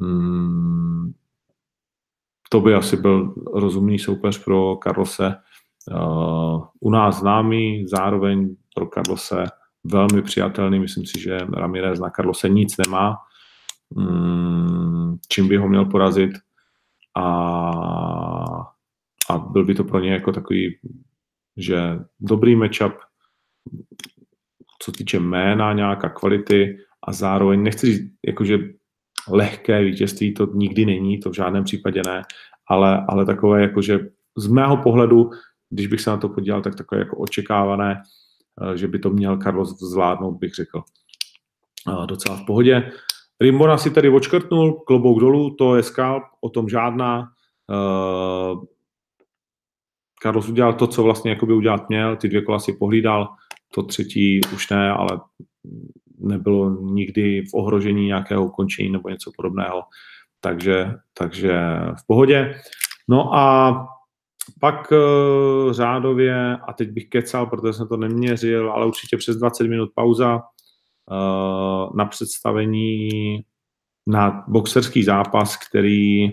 Hmm, to by asi byl rozumný soupeř pro Carlose. Uh, u nás známý, zároveň pro Carlose velmi přijatelný. Myslím si, že Ramirez na Carlose nic nemá, čím by ho měl porazit. A, a byl by to pro ně jako takový, že dobrý matchup, co týče jména, nějaká kvality a zároveň, nechci říct, jakože lehké vítězství to nikdy není, to v žádném případě ne, ale, ale takové jakože z mého pohledu, když bych se na to podíval, tak takové jako očekávané, eh, že by to měl Carlos zvládnout, bych řekl. Eh, docela v pohodě. Rimbona si tedy očkrtnul, klobouk dolů, to je skalp, o tom žádná. Uh, Carlos udělal to, co vlastně jakoby udělat měl, ty dvě kola si pohlídal, to třetí už ne, ale nebylo nikdy v ohrožení nějakého ukončení nebo něco podobného. Takže, takže v pohodě. No a pak uh, řádově, a teď bych kecal, protože jsem to neměřil, ale určitě přes 20 minut pauza na představení na boxerský zápas, který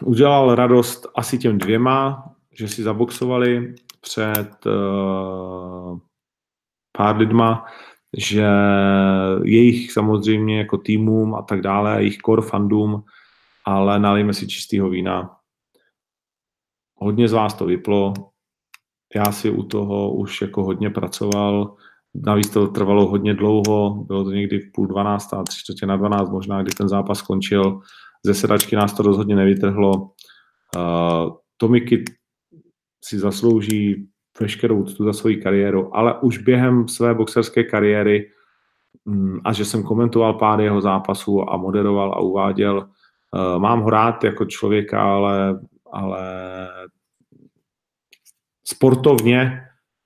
udělal radost asi těm dvěma, že si zaboxovali před uh, pár lidma, že jejich samozřejmě jako týmům a tak dále, jejich core fandům, ale nalijme si čistého vína. Hodně z vás to vyplo, já si u toho už jako hodně pracoval, navíc to trvalo hodně dlouho, bylo to někdy v půl dvanáctá, tři čtvrtě na dvanáct možná, kdy ten zápas skončil, ze sedačky nás to rozhodně nevytrhlo. Uh, Tomiky si zaslouží veškerou úctu za svoji kariéru, ale už během své boxerské kariéry mm, a že jsem komentoval pár jeho zápasů a moderoval a uváděl, uh, mám ho rád jako člověka, ale, ale sportovně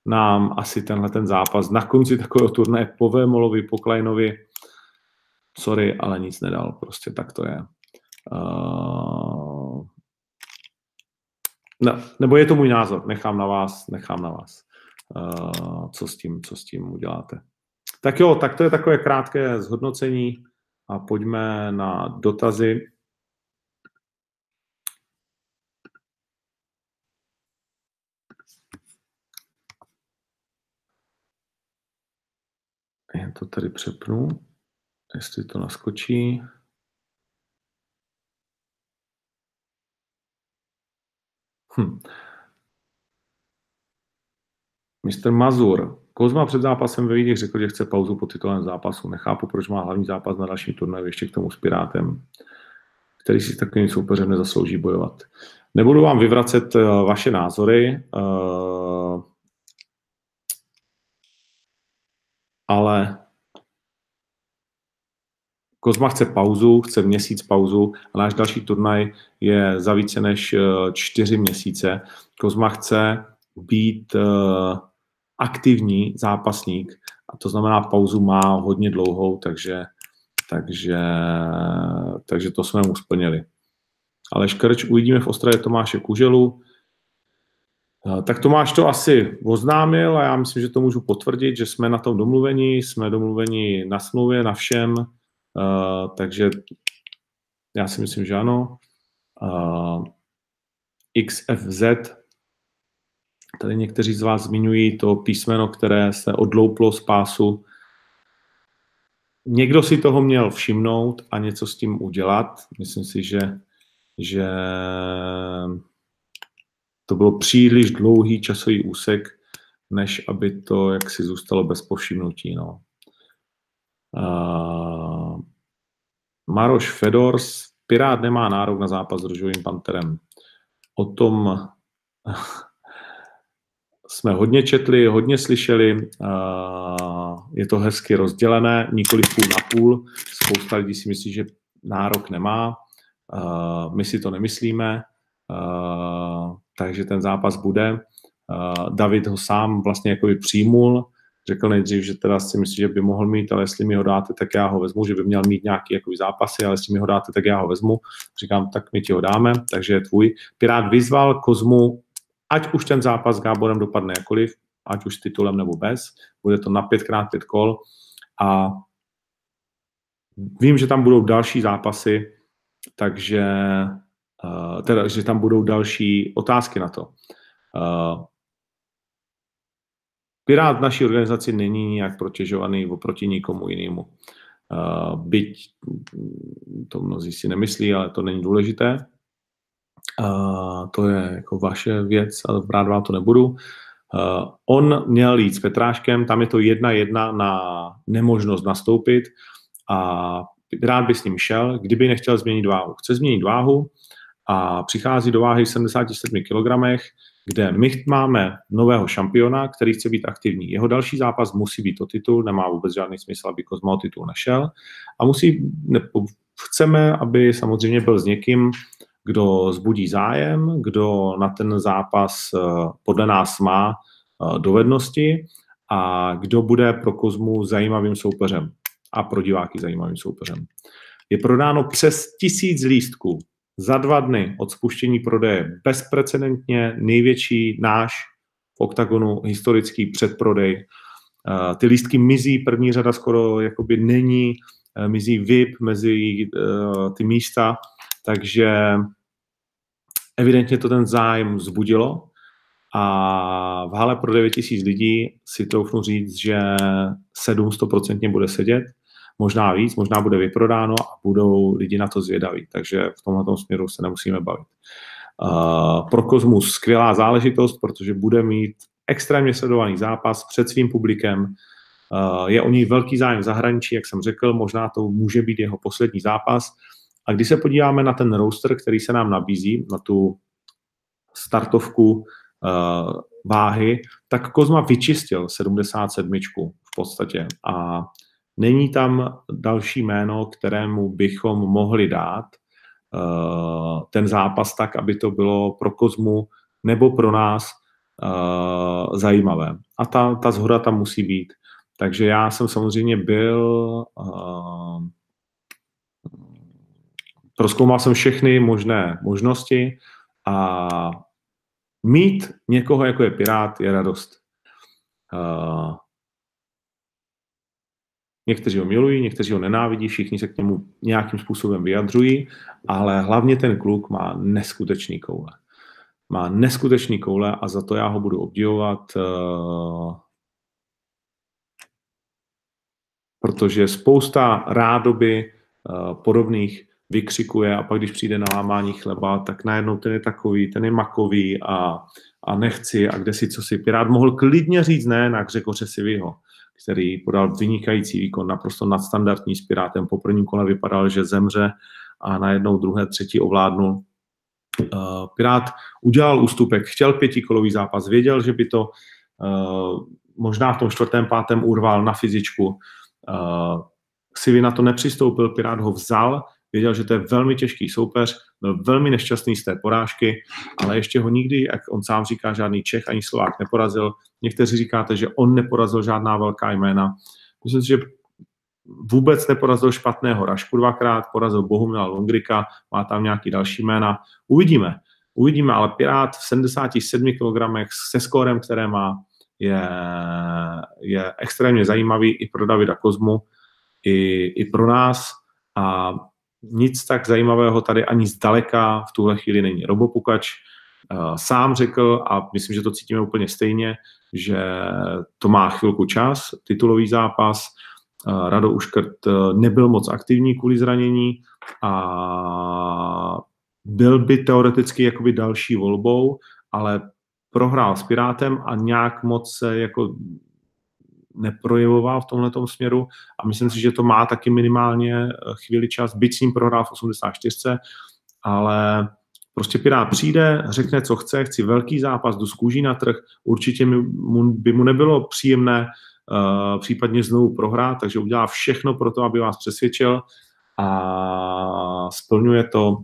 nám asi tenhle ten zápas na konci takového turnaje po Vémolovi, po Kleinovi, sorry, ale nic nedal, prostě tak to je. Uh, no, nebo je to můj názor, nechám na vás, nechám na vás, uh, co, s tím, co s tím uděláte. Tak jo, tak to je takové krátké zhodnocení a pojďme na dotazy. Jen to tady přepnu, jestli to naskočí. Hm. Mr. Mazur. Kozma před zápasem ve Vídech řekl, že chce pauzu po titulem zápasu. Nechápu, proč má hlavní zápas na dalším turnaji ještě k tomu s Pirátem, který si s takovým soupeřem nezaslouží bojovat. Nebudu vám vyvracet uh, vaše názory, uh, ale Kozma chce pauzu, chce měsíc pauzu a náš další turnaj je za více než eh, čtyři měsíce. Kozma chce být eh, aktivní zápasník a to znamená pauzu má hodně dlouhou, takže, takže, takže to jsme mu splnili. Ale Škrč uvidíme v Ostravě Tomáše Kuželu. Eh, tak Tomáš to asi oznámil a já myslím, že to můžu potvrdit, že jsme na tom domluveni, jsme domluveni na smlouvě, na všem, Uh, takže já si myslím, že ano. Uh, XFZ, tady někteří z vás zmiňují to písmeno, které se odlouplo z pásu. Někdo si toho měl všimnout a něco s tím udělat. Myslím si, že, že to bylo příliš dlouhý časový úsek, než aby to jaksi zůstalo bez povšimnutí. No. Uh, Maroš Fedors, Pirát nemá nárok na zápas s Růžovým panterem. O tom jsme hodně četli, hodně slyšeli, je to hezky rozdělené, nikoli půl na půl. Spousta lidí si myslí, že nárok nemá, my si to nemyslíme, takže ten zápas bude. David ho sám vlastně jako přijmul, řekl nejdřív, že teda si myslí, že by mohl mít, ale jestli mi ho dáte, tak já ho vezmu, že by měl mít nějaký jako zápasy, ale jestli mi ho dáte, tak já ho vezmu. Říkám, tak my ti ho dáme, takže je tvůj. Pirát vyzval Kozmu, ať už ten zápas s Gáborem dopadne jakoliv, ať už s titulem nebo bez, bude to na 5x5 kol a vím, že tam budou další zápasy, takže uh, teda, že tam budou další otázky na to. Uh, Pirát v naší organizaci není nějak protěžovaný oproti nikomu jinému. Uh, byť to mnozí si nemyslí, ale to není důležité. Uh, to je jako vaše věc, ale brát vám to nebudu. Uh, on měl jít s Petráškem, tam je to jedna jedna na nemožnost nastoupit a rád by s ním šel, kdyby nechtěl změnit váhu. Chce změnit váhu a přichází do váhy v 77 kg, kde my máme nového šampiona, který chce být aktivní. Jeho další zápas musí být o titul, nemá vůbec žádný smysl, aby Kozma o titul nešel. A musí, ne, chceme, aby samozřejmě byl s někým, kdo zbudí zájem, kdo na ten zápas eh, podle nás má eh, dovednosti a kdo bude pro Kozmu zajímavým soupeřem a pro diváky zajímavým soupeřem. Je prodáno přes tisíc lístků za dva dny od spuštění prodeje bezprecedentně největší náš v OKTAGONu historický předprodej. Eh, ty lístky mizí, první řada skoro jakoby není, eh, mizí VIP mezi eh, ty místa, takže evidentně to ten zájem zbudilo a v hale pro 9000 lidí si troufnu říct, že 700% bude sedět možná víc, možná bude vyprodáno a budou lidi na to zvědaví. Takže v tomhle směru se nemusíme bavit. Uh, pro Kozmus skvělá záležitost, protože bude mít extrémně sledovaný zápas před svým publikem. Uh, je o něj velký zájem v zahraničí, jak jsem řekl, možná to může být jeho poslední zápas. A když se podíváme na ten roster, který se nám nabízí, na tu startovku uh, váhy, tak Kozma vyčistil 77 v podstatě. A Není tam další jméno, kterému bychom mohli dát uh, ten zápas tak, aby to bylo pro Kozmu nebo pro nás uh, zajímavé. A ta, ta zhoda tam musí být. Takže já jsem samozřejmě byl, uh, proskoumal jsem všechny možné možnosti a mít někoho, jako je Pirát, je radost. Někteří ho milují, někteří ho nenávidí, všichni se k němu nějakým způsobem vyjadřují, ale hlavně ten kluk má neskutečný koule. Má neskutečný koule a za to já ho budu obdivovat, eh, protože spousta rádoby eh, podobných vykřikuje a pak, když přijde na lámání chleba, tak najednou ten je takový, ten je makový a, a nechci a kde si co si. Pirát mohl klidně říct ne na Gřekoře Sivyho který podal vynikající výkon, naprosto nadstandardní s Pirátem. Po prvním kole vypadal, že zemře a najednou druhé, třetí ovládnul. Uh, Pirát udělal ústupek, chtěl pětikolový zápas, věděl, že by to uh, možná v tom čtvrtém, pátém urval na fyzičku. Uh, Sivi na to nepřistoupil, Pirát ho vzal, věděl, že to je velmi těžký soupeř, byl velmi nešťastný z té porážky, ale ještě ho nikdy, jak on sám říká, žádný Čech ani Slovák neporazil. Někteří říkáte, že on neporazil žádná velká jména. Myslím si, že vůbec neporazil špatného Rašku dvakrát, porazil Bohumila Longrika, má tam nějaký další jména. Uvidíme. Uvidíme, ale Pirát v 77 kg se skórem, které má, je, je extrémně zajímavý i pro Davida Kozmu, i, i pro nás. A nic tak zajímavého tady ani zdaleka v tuhle chvíli není. Robopukač uh, sám řekl, a myslím, že to cítíme úplně stejně, že to má chvilku čas, titulový zápas, uh, Rado Uškrt uh, nebyl moc aktivní kvůli zranění a byl by teoreticky jakoby další volbou, ale prohrál s Pirátem a nějak moc se jako neprojevoval v tomhle směru a myslím si, že to má taky minimálně eh, chvíli čas, byť s ním prohrál v 84, ale Prostě Pirát přijde, řekne, co chce, chci velký zápas, jdu z na trh, určitě mu, by mu nebylo příjemné uh, případně znovu prohrát, takže udělá všechno pro to, aby vás přesvědčil a splňuje to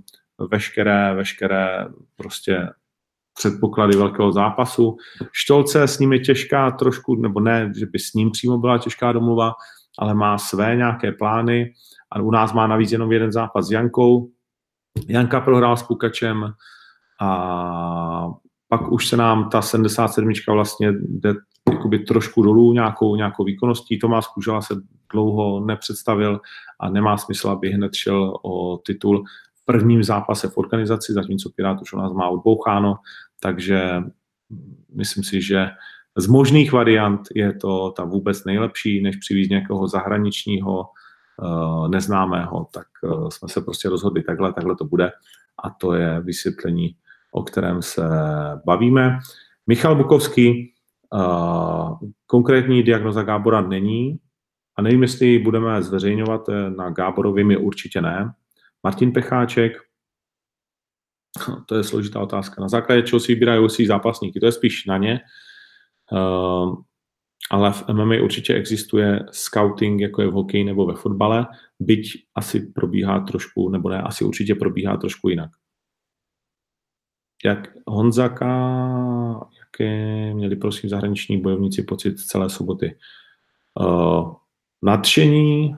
veškeré, veškeré prostě předpoklady velkého zápasu. Štolce s ním je těžká trošku, nebo ne, že by s ním přímo byla těžká domluva, ale má své nějaké plány a u nás má navíc jenom jeden zápas s Jankou. Janka prohrál s Pukačem a pak už se nám ta 77 vlastně jde jakoby trošku dolů nějakou, nějakou výkonností. Tomáš Kužela se dlouho nepředstavil a nemá smysl, aby hned šel o titul prvním zápase v organizaci, zatímco Pirát už u nás má odboucháno, takže myslím si, že z možných variant je to ta vůbec nejlepší, než přivízt nějakého zahraničního uh, neznámého, tak uh, jsme se prostě rozhodli takhle, takhle to bude a to je vysvětlení, o kterém se bavíme. Michal Bukovský, uh, konkrétní diagnoza Gábora není a nevím, jestli budeme zveřejňovat na Gáborovi, mi určitě ne. Martin Pecháček, to je složitá otázka. Na základě čeho si vybírají si zápasníky? To je spíš na ně. Uh, ale v MMA určitě existuje scouting, jako je v hokeji nebo ve fotbale, byť asi probíhá trošku, nebo ne, asi určitě probíhá trošku jinak. Jak Honzaka, jaké měli prosím zahraniční bojovníci pocit celé soboty? Uh, nadšení,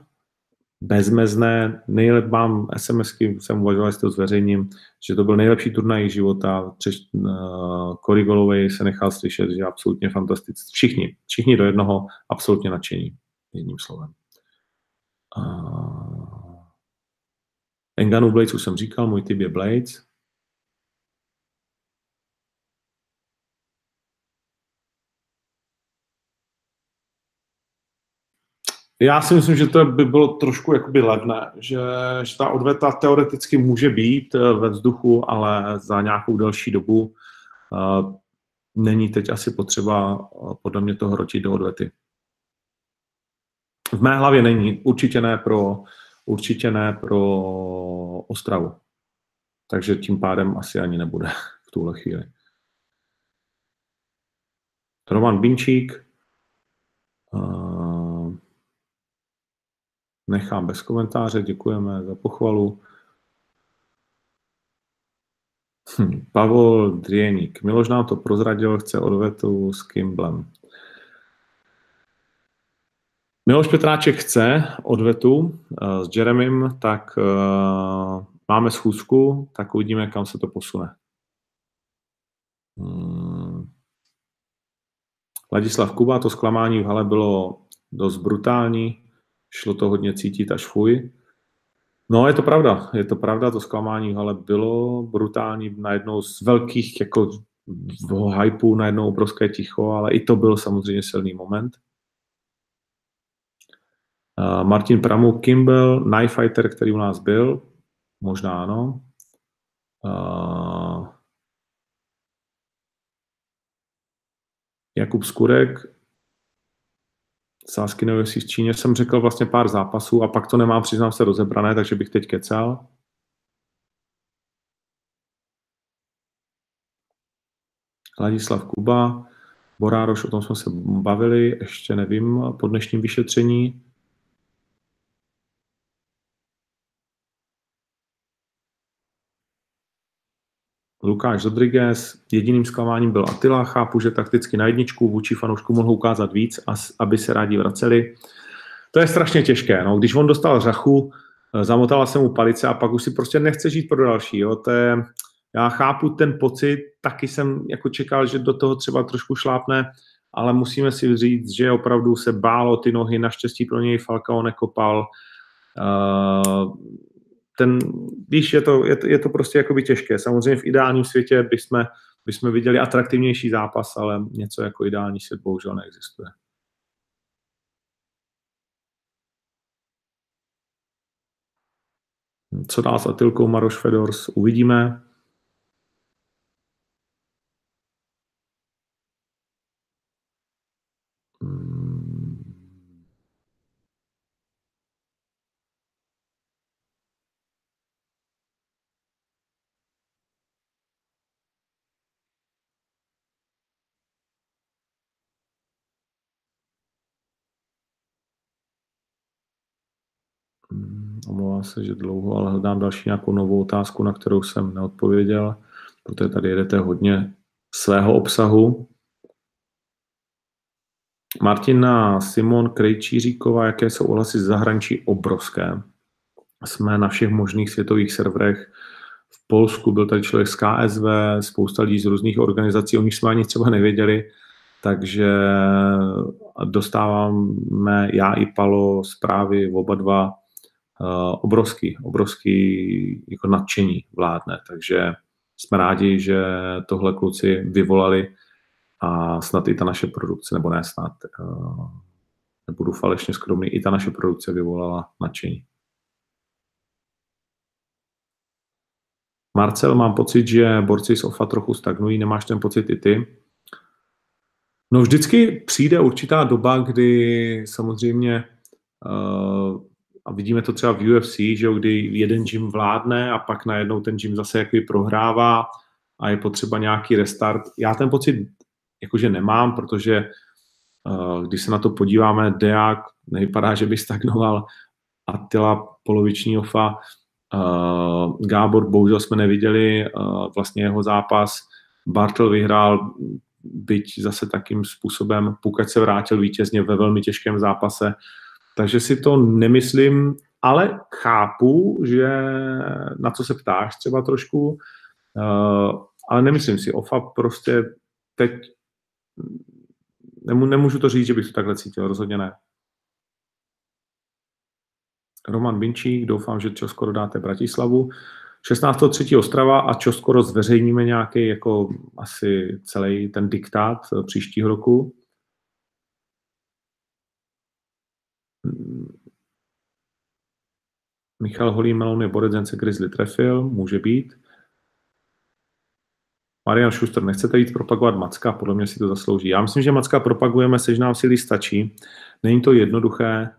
bezmezné. Nejlep mám SMSky, jsem uvažoval, jestli to zveřejním, že to byl nejlepší turnaj života. Třeš, uh, Cory Golovej se nechal slyšet, že absolutně fantastický. Všichni, všichni do jednoho absolutně nadšení, jedním slovem. Uh, Enganu Blades už jsem říkal, můj typ je Blades. Já si myslím, že to by bylo trošku jakoby levné, že, že ta odveta teoreticky může být eh, ve vzduchu, ale za nějakou delší dobu uh, není teď asi potřeba uh, podle mě to hrotit do odvety. V mé hlavě není, určitě ne pro, určitě ne pro Ostravu. Takže tím pádem asi ani nebude v tuhle chvíli. Roman Binčík. Uh, nechám bez komentáře, děkujeme za pochvalu. Hm, Pavol Drieník. Miloš nám to prozradil, chce odvetu s Kimblem. Miloš Petráček chce odvetu uh, s Jeremym, tak uh, máme schůzku, tak uvidíme, kam se to posune. Hmm. Ladislav Kuba, to zklamání v hale bylo dost brutální šlo to hodně cítit až fuj. No, je to pravda, je to pravda, to zklamání ale bylo brutální, najednou z velkých jako v hypeu najednou obrovské ticho, ale i to byl samozřejmě silný moment. Uh, Martin Pramu, Kimball, Knife Fighter, který u nás byl, možná ano. Uh, Jakub Skurek, sásky nebo v Číně jsem řekl vlastně pár zápasů a pak to nemám, přiznám se, rozebrané, takže bych teď kecal. Ladislav Kuba, Borároš, o tom jsme se bavili, ještě nevím, po dnešním vyšetření. Lukáš Rodriguez, jediným zklamáním byl Attila, chápu, že takticky na jedničku vůči fanoušku mohl ukázat víc, aby se rádi vraceli. To je strašně těžké, no. když on dostal řachu, eh, zamotala se mu palice a pak už si prostě nechce žít pro další. Jo. To je, já chápu ten pocit, taky jsem jako čekal, že do toho třeba trošku šlápne, ale musíme si říct, že opravdu se bálo ty nohy, naštěstí pro něj Falcao nekopal. Uh, ten, víš, je to, je to, je to prostě jakoby těžké. Samozřejmě v ideálním světě bychom, bychom viděli atraktivnější zápas, ale něco jako ideální svět bohužel neexistuje. Co dál s Atilkou Maroš Fedors, uvidíme. Omlouvám se, že dlouho, ale hledám další nějakou novou otázku, na kterou jsem neodpověděl, protože tady jedete hodně svého obsahu. Martina Simon Krejčíříková, jaké jsou ohlasy z zahraničí obrovské. Jsme na všech možných světových serverech. V Polsku byl tady člověk z KSV, spousta lidí z různých organizací, o nich jsme ani třeba nevěděli, takže dostáváme já i Palo zprávy oba dva obrovský, obrovský jako nadšení vládne, takže jsme rádi, že tohle kluci vyvolali a snad i ta naše produkce, nebo ne snad, uh, nebudu falešně skromný, i ta naše produkce vyvolala nadšení. Marcel, mám pocit, že borci z OFA trochu stagnují, nemáš ten pocit i ty? No vždycky přijde určitá doba, kdy samozřejmě uh, a vidíme to třeba v UFC, že kdy jeden gym vládne a pak najednou ten gym zase jaký prohrává a je potřeba nějaký restart. Já ten pocit jakože nemám, protože uh, když se na to podíváme, Deák nevypadá, že by stagnoval, Attila poloviční ofa, uh, Gábor bohužel jsme neviděli uh, vlastně jeho zápas, Bartel vyhrál, byť zase takým způsobem, pokud se vrátil vítězně ve velmi těžkém zápase, takže si to nemyslím, ale chápu, že na co se ptáš třeba trošku, uh, ale nemyslím si. OFA prostě teď nemů, nemůžu to říct, že bych to takhle cítil, rozhodně ne. Roman Binčík, doufám, že čo skoro dáte Bratislavu. 16.3. Ostrava a čo skoro zveřejníme nějaký jako asi celý ten diktát příštího roku. Michal Holý Melon je bodec, se Grizzly trefil, může být. Marian Schuster, nechcete jít propagovat Macka? Podle mě si to zaslouží. Já myslím, že Macka propagujeme, sež nám síly stačí. Není to jednoduché.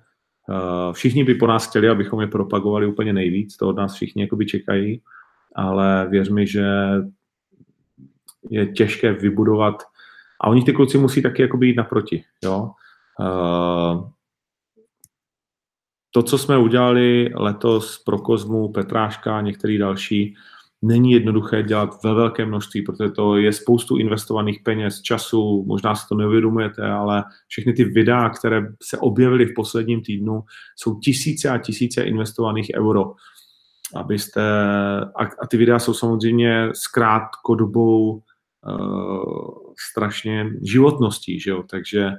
Eh, všichni by po nás chtěli, abychom je propagovali úplně nejvíc. To od nás všichni jakoby čekají. Ale věř mi, že je těžké vybudovat a oni ty kluci musí taky jakoby jít naproti. Jo? To, co jsme udělali letos pro Kozmu, Petráška a některý další, není jednoduché dělat ve velké množství, protože to je spoustu investovaných peněz, času, možná si to neuvědomujete, ale všechny ty videa, které se objevily v posledním týdnu, jsou tisíce a tisíce investovaných euro. Abyste, a, ty videa jsou samozřejmě s krátkodobou uh, strašně životností, že jo? takže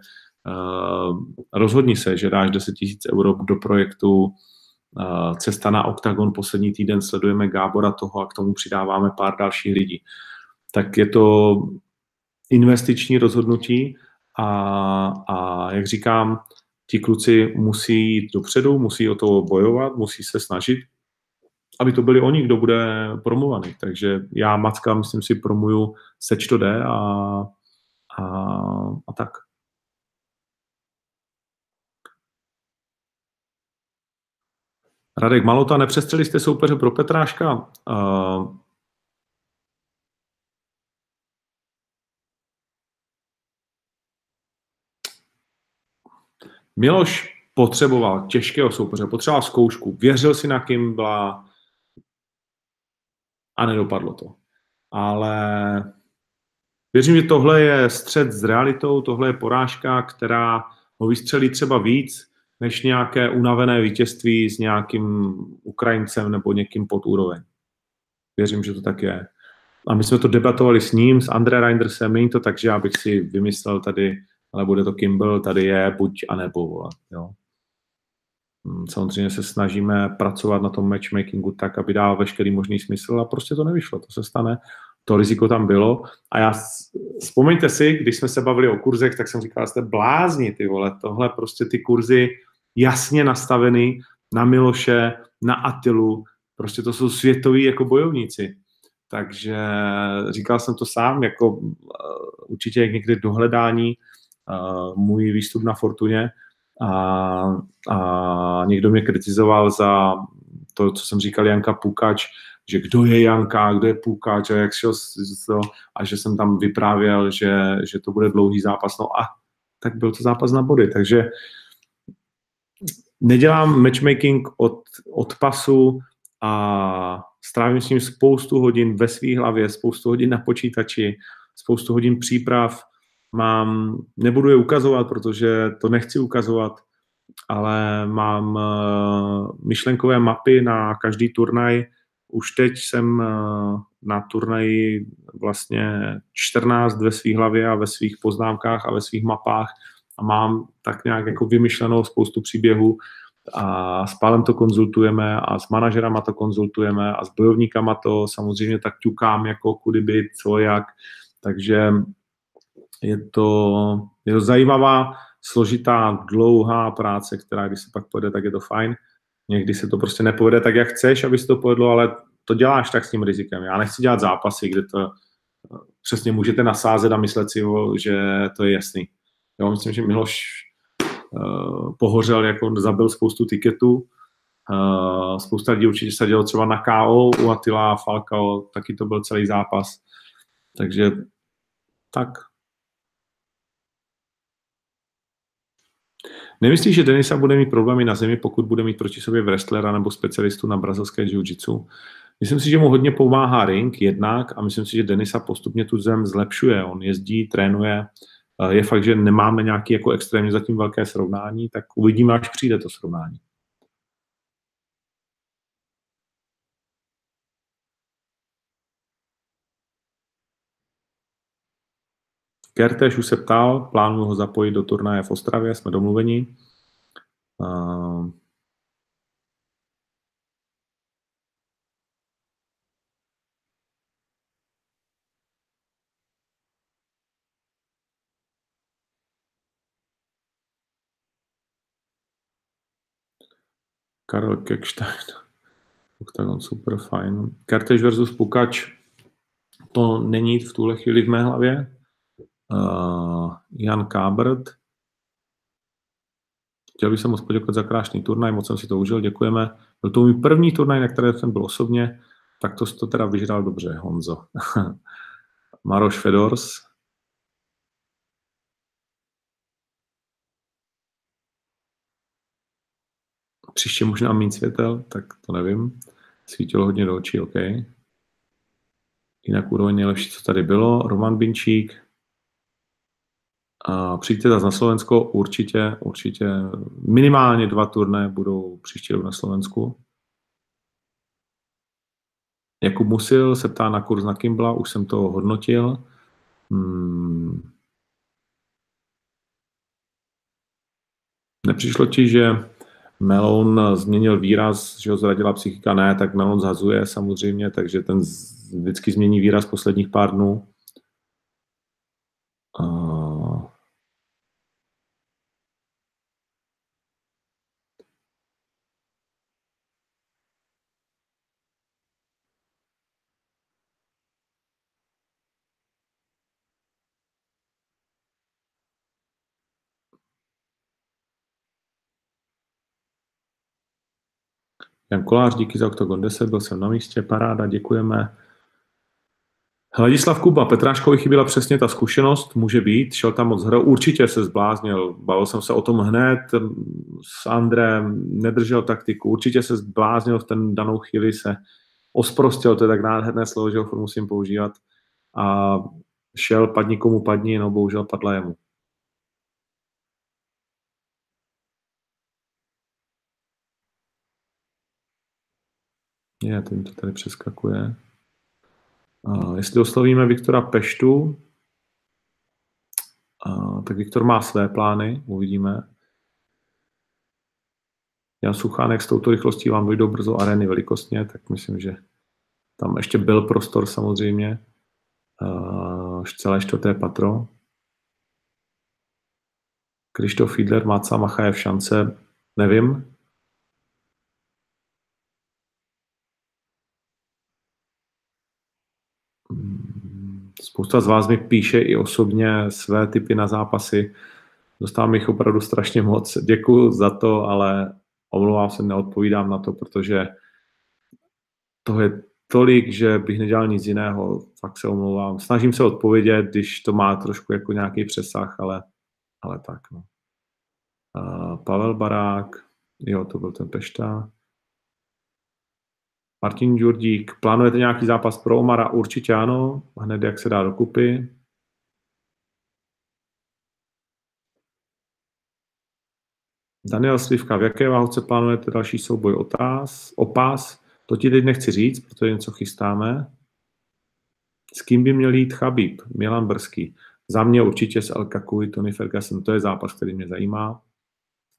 rozhodni se, že dáš 10 000 euro do projektu uh, Cesta na OKTAGON. Poslední týden sledujeme Gábora toho a k tomu přidáváme pár dalších lidí. Tak je to investiční rozhodnutí a, a jak říkám, ti kluci musí jít dopředu, musí o to bojovat, musí se snažit, aby to byli oni, kdo bude promovaný. Takže já, Macka, myslím si, promuju seč to jde a, a, a tak. Radek Malota, nepřestřeli jste soupeře pro Petráška? Uh, Miloš potřeboval těžkého soupeře, potřeboval zkoušku, věřil si na Kimbla a nedopadlo to. Ale věřím, že tohle je střed s realitou, tohle je porážka, která ho vystřelí třeba víc, než nějaké unavené vítězství s nějakým Ukrajincem nebo někým pod úroveň. Věřím, že to tak je. A my jsme to debatovali s ním, s André Reindersem, není to tak, že já bych si vymyslel tady, ale bude to Kimball, tady je, buď a nebo, vole, jo. Hmm, samozřejmě se snažíme pracovat na tom matchmakingu tak, aby dával veškerý možný smysl a prostě to nevyšlo, to se stane, to riziko tam bylo a já, vzpomeňte si, když jsme se bavili o kurzech, tak jsem říkal, jste blázni, ty vole, tohle prostě ty kurzy, jasně nastavený na Miloše, na Atilu, prostě to jsou světoví jako bojovníci. Takže říkal jsem to sám, jako uh, určitě někdy dohledání uh, můj výstup na Fortuně a, a někdo mě kritizoval za to, co jsem říkal Janka Pukač, že kdo je Janka, kdo je Pukač a jak šel to, a že jsem tam vyprávěl, že, že to bude dlouhý zápas. No a tak byl to zápas na body, takže nedělám matchmaking od, od pasu a strávím s ním spoustu hodin ve své hlavě, spoustu hodin na počítači, spoustu hodin příprav. Mám, nebudu je ukazovat, protože to nechci ukazovat, ale mám uh, myšlenkové mapy na každý turnaj. Už teď jsem uh, na turnaji vlastně 14 ve své hlavě a ve svých poznámkách a ve svých mapách a mám tak nějak jako vymyšlenou spoustu příběhů a s Pálem to konzultujeme a s manažerama to konzultujeme a s bojovníkama to samozřejmě tak ťukám jako kudy být, co, jak. Takže je to, je to zajímavá, složitá, dlouhá práce, která když se pak povede, tak je to fajn. Někdy se to prostě nepovede tak, jak chceš, aby se to povedlo, ale to děláš tak s tím rizikem. Já nechci dělat zápasy, kde to přesně můžete nasázet a myslet si, že to je jasný. Jo, myslím, že Miloš uh, pohořel, jako zabil spoustu tiketů. Uh, spousta lidí určitě se dělo třeba na KO u Attila Falcao, taky to byl celý zápas. Takže tak. Nemyslíš, že Denisa bude mít problémy na zemi, pokud bude mít proti sobě wrestlera nebo specialistu na brazilské jiu-jitsu? Myslím si, že mu hodně pomáhá ring jednak a myslím si, že Denisa postupně tu zem zlepšuje. On jezdí, trénuje. Je fakt, že nemáme nějaký jako extrémně zatím velké srovnání, tak uvidíme, až přijde to srovnání. Kertéž už se ptal, plánuju ho zapojit do turnaje v Ostravě, jsme domluveni. Uh, Karel Kekstein. Octagon super fajn. Kertéž versus Pukač. To není v tuhle chvíli v mé hlavě. Uh, Jan Kábert. Chtěl bych se moc poděkovat za krásný turnaj, moc jsem si to užil, děkujeme. Byl to můj první turnaj, na které jsem byl osobně, tak to to teda vyžral dobře, Honzo. Maroš Fedors. Příště možná méně světel, tak to nevím. Svítilo hodně do očí, OK. Jinak úroveň nejlepší, co tady bylo. Roman Binčík, a přijďte zase na Slovensko, určitě, určitě minimálně dva turné budou příští rok na Slovensku. Jakub Musil se ptá na kurz na Kimbla, už jsem to hodnotil. Hmm. Nepřišlo ti, že Melon změnil výraz, že ho zradila psychika? Ne, tak Melon zhazuje samozřejmě, takže ten vždycky změní výraz posledních pár dnů. Jan Kolář, díky za Octagon 10, byl jsem na místě, paráda, děkujeme. Hladislav Kuba, Petráškovi chyběla přesně ta zkušenost, může být, šel tam moc hrou, určitě se zbláznil, bavil jsem se o tom hned s Andrem, nedržel taktiku, určitě se zbláznil v ten danou chvíli, se osprostil, to je tak nádherné slovo, že ho musím používat, a šel padni komu padni, no bohužel padla jemu. Je, ten to tady přeskakuje. A jestli oslovíme Viktora Peštu, a, tak Viktor má své plány, uvidíme. Jan Suchánek s touto rychlostí vám dojdou brzo areny velikostně, tak myslím, že tam ještě byl prostor samozřejmě. Uh, celé čtvrté patro. Krištof Fiedler, Máca Machajev šance, nevím, Spousta z vás mi píše i osobně své typy na zápasy. Dostávám jich opravdu strašně moc. Děkuji za to, ale omlouvám se, neodpovídám na to, protože to je tolik, že bych nedělal nic jiného. Fakt se omlouvám. Snažím se odpovědět, když to má trošku jako nějaký přesah, ale, ale tak. No. Uh, Pavel Barák. Jo, to byl ten Pešta. Martin Džurdík, plánujete nějaký zápas pro Omara? Určitě ano, hned jak se dá dokupy. Daniel Slivka, v jaké váhovce plánujete další souboj otáz, opás? To ti teď nechci říct, protože něco chystáme. S kým by měl jít Chabib? Milan Brzký. Za mě určitě s El Kakuy, Tony Ferguson. To je zápas, který mě zajímá.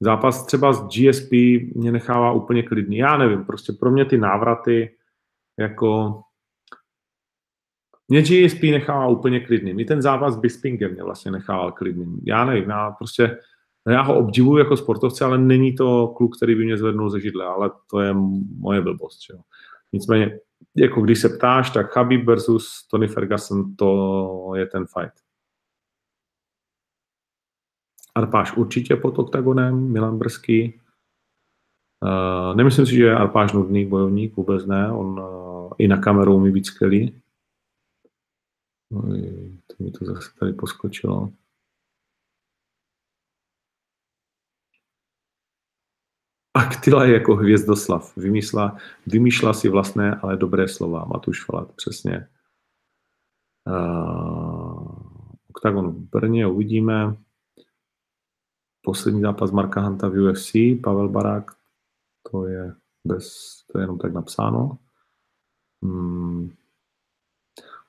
Zápas třeba s GSP mě nechává úplně klidný. Já nevím, prostě pro mě ty návraty jako mě GSP nechává úplně klidný. Mě ten zápas s Bispingem mě vlastně nechával klidný. Já nevím, já prostě já ho obdivuju jako sportovce, ale není to kluk, který by mě zvednul ze židle, ale to je moje blbost. Že? Nicméně, jako když se ptáš, tak Khabib versus Tony Ferguson, to je ten fight. Arpáš určitě pod oktagonem, Milan Brzký. Uh, nemyslím si, že je Arpáš nudný bojovník, vůbec ne. On uh, i na kameru umí být skvělý. No, to mi to zase tady poskočilo. Aktila je jako hvězdoslav. Vymýšla, vymýšla si vlastné, ale dobré slova. Matuš Falat, přesně. Uh, Oktagon v Brně uvidíme. Poslední zápas Marka Hanta v UFC, Pavel Barák, to je, bez, to je jenom tak napsáno. Hmm.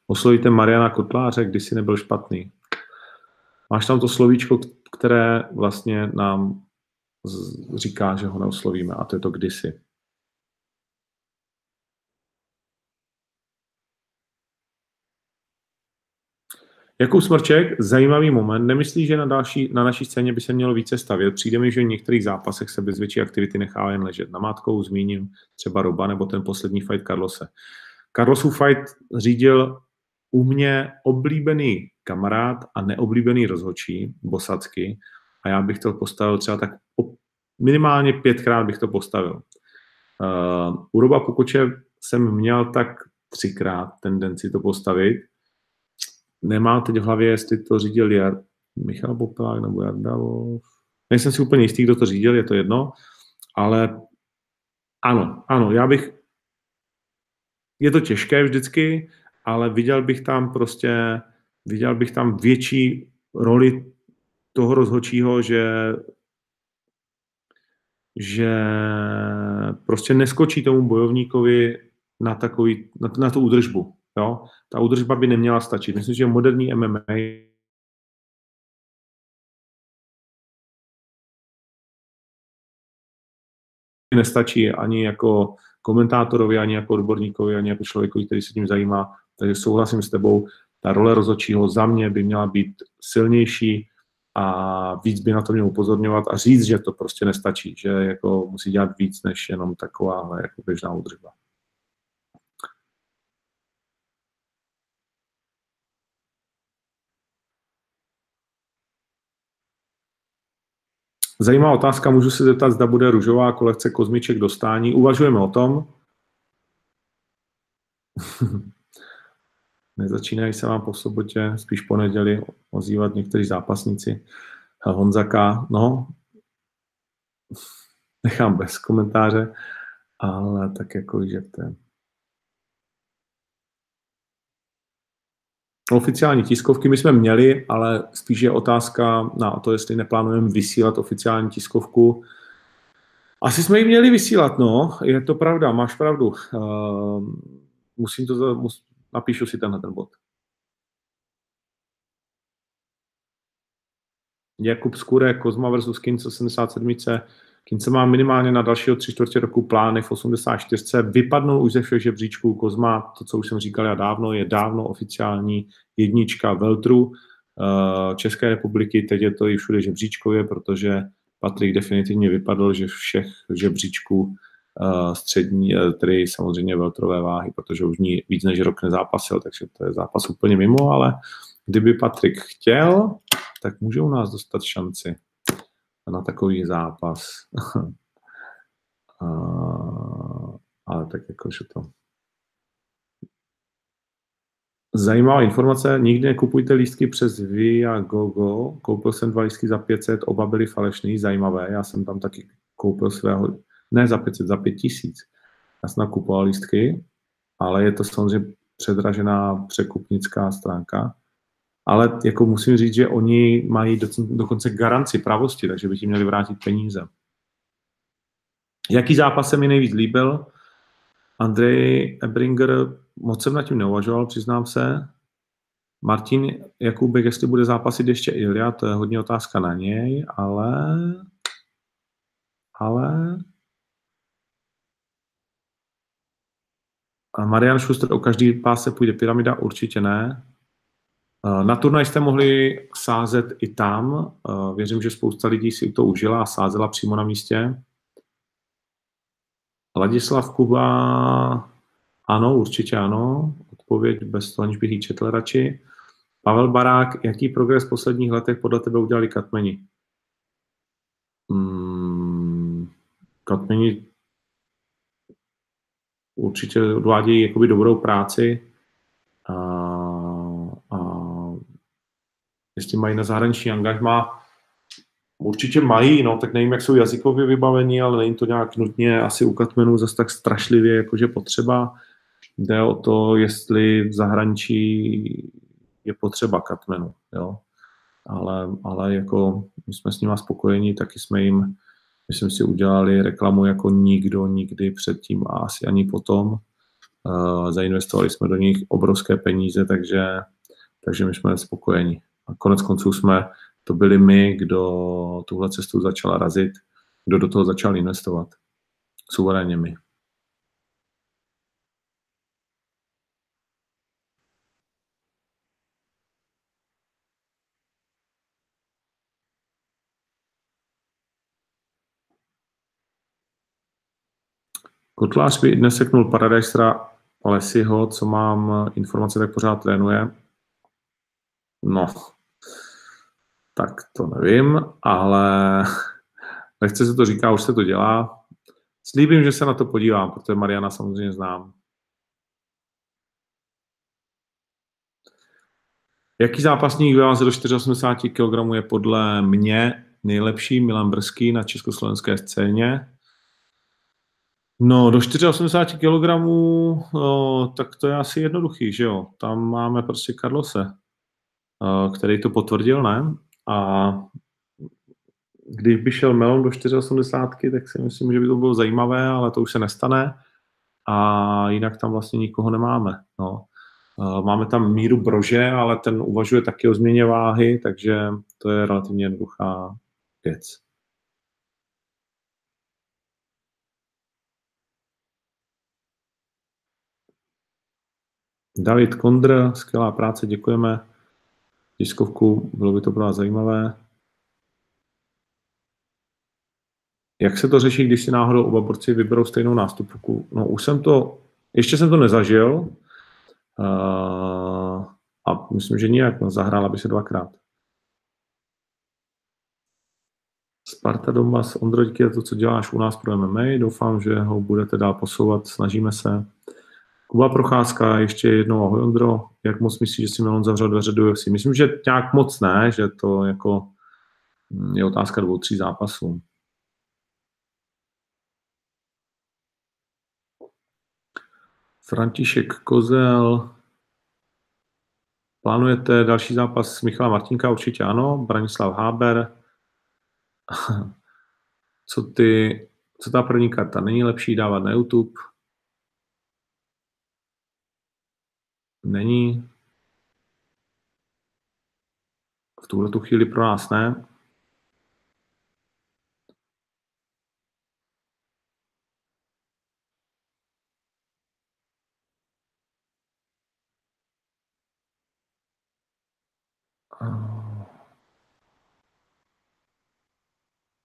Oslovíte Mariana Kotláře, když si nebyl špatný. Máš tam to slovíčko, které vlastně nám říká, že ho neoslovíme a to je to kdysi. Jakub Smrček, zajímavý moment. Nemyslí, že na, další, na naší scéně by se mělo více stavět? Přijde mi, že v některých zápasech se bez větší aktivity nechá jen ležet. Na mátkou zmíním třeba Roba nebo ten poslední fight Carlose. Carlosův fight řídil u mě oblíbený kamarád a neoblíbený rozhočí, Bosacky, a já bych to postavil třeba tak minimálně pětkrát bych to postavil. Uh, u Roba Pukoče jsem měl tak třikrát tendenci to postavit, nemám teď v hlavě, jestli to řídil Jar, Michal Popelák nebo Jardavov. Nejsem si úplně jistý, kdo to řídil, je to jedno, ale ano, ano, já bych, je to těžké vždycky, ale viděl bych tam prostě, viděl bych tam větší roli toho rozhodčího, že že prostě neskočí tomu bojovníkovi na, takový, na, na tu údržbu. Jo? Ta údržba by neměla stačit. Myslím, že moderní MMA nestačí ani jako komentátorovi, ani jako odborníkovi, ani jako člověku, který se tím zajímá. Takže souhlasím s tebou, ta role rozhodčího za mě by měla být silnější a víc by na to měl upozorňovat a říct, že to prostě nestačí, že jako musí dělat víc než jenom taková jako běžná údržba. Zajímavá otázka, můžu se zeptat, zda bude růžová kolekce kozmiček dostání. Uvažujeme o tom. Nezačínají se vám po sobotě, spíš po neděli ozývat někteří zápasníci. Honzaka, no, nechám bez komentáře, ale tak jako jak to je. Oficiální tiskovky my jsme měli, ale spíš je otázka na to, jestli neplánujeme vysílat oficiální tiskovku. Asi jsme ji měli vysílat, no, je to pravda, máš pravdu. Uh, musím to, mus, napíšu si tenhle ten bod. Jakub Skure, Kozma versus Kince 77. Kince má minimálně na dalšího tři čtvrtě roku plány v 84. Vypadnul už ze všech žebříčků. Kozma, to, co už jsem říkal já dávno, je dávno oficiální jednička Veltru eh, České republiky. Teď je to i všude žebříčkově, protože Patrik definitivně vypadl, že všech žebříčků eh, střední, eh, tedy samozřejmě veltrové váhy, protože už ní víc než rok nezápasil, takže to je zápas úplně mimo, ale kdyby Patrik chtěl, tak může u nás dostat šanci na takový zápas. ale tak jakože to... Zajímavá informace, nikdy nekupujte lístky přes Viagogo. Koupil jsem dva lístky za 500, oba byly falešný, zajímavé. Já jsem tam taky koupil svého, ne za 500, za 5000. Já jsem nakupoval lístky, ale je to samozřejmě předražená překupnická stránka. Ale jako musím říct, že oni mají dokonce garanci pravosti, takže by ti měli vrátit peníze. Jaký zápas se mi nejvíc líbil? Andrej Ebringer, moc jsem nad tím neuvažoval, přiznám se. Martin Jakubek, jestli bude zápasit ještě Ilja, to je hodně otázka na něj, ale ale a Marian Schuster o každý pás se půjde pyramida? Určitě ne. Na turnaj jste mohli sázet i tam. Věřím, že spousta lidí si to užila a sázela přímo na místě. Ladislav Kuba, ano, určitě ano. Odpověď bez toho, aniž bych ji četl radši. Pavel Barák, jaký progres v posledních letech podle tebe udělali Katmeni? Hmm, Katmeni určitě odvádějí jakoby dobrou práci a jestli mají na zahraniční angažma, určitě mají, no, tak nevím, jak jsou jazykově vybavení, ale není to nějak nutně asi u Katmenů zase tak strašlivě, jakože potřeba. Jde o to, jestli v zahraničí je potřeba Katmenu, jo. Ale, ale jako my jsme s nimi spokojení, taky jsme jim myslím si, udělali reklamu jako nikdo nikdy předtím a asi ani potom. Uh, zainvestovali jsme do nich obrovské peníze, takže, takže my jsme spokojeni. A konec konců jsme, to byli my, kdo tuhle cestu začal razit, kdo do toho začal investovat. Suverénně my. Kotlář by dnes seknul Paradisera Lesiho, co mám informace, tak pořád trénuje. No, tak to nevím, ale nechce se to říká, už se to dělá. Slíbím, že se na to podívám, protože Mariana samozřejmě znám. Jaký zápasník ve váze do 84 kg je podle mě nejlepší Milan Brzký na československé scéně? No, do 84 kg, no, tak to je asi jednoduchý, že jo. Tam máme prostě Karlose, který to potvrdil, ne? A když by šel Melon do 84, tak si myslím, že by to bylo zajímavé, ale to už se nestane. A jinak tam vlastně nikoho nemáme. No. Máme tam míru brože, ale ten uvažuje taky o změně váhy, takže to je relativně jednoduchá věc. David Kondr, skvělá práce, děkujeme. Tiskovku, bylo by to pro nás zajímavé. Jak se to řeší, když si náhodou oba borci vyberou stejnou nástupku? No už jsem to, ještě jsem to nezažil uh, a myslím, že nijak, no, zahrála by se dvakrát. Sparta doma s Ondroďky je to, co děláš u nás pro MMA. Doufám, že ho budete dál posouvat, snažíme se. Kuba Procházka, ještě jednou ahoj Ondro, jak moc myslíš, že si Melon zavřel dveře do UFC? Myslím, že nějak moc ne, že to jako hm, je otázka dvou, tří zápasů. František Kozel. Plánujete další zápas s Michala Martinka? Určitě ano. Branislav Háber. Co ty, co ta první karta? Není lepší dávat na YouTube? Není v tuhle tu chvíli pro nás ne.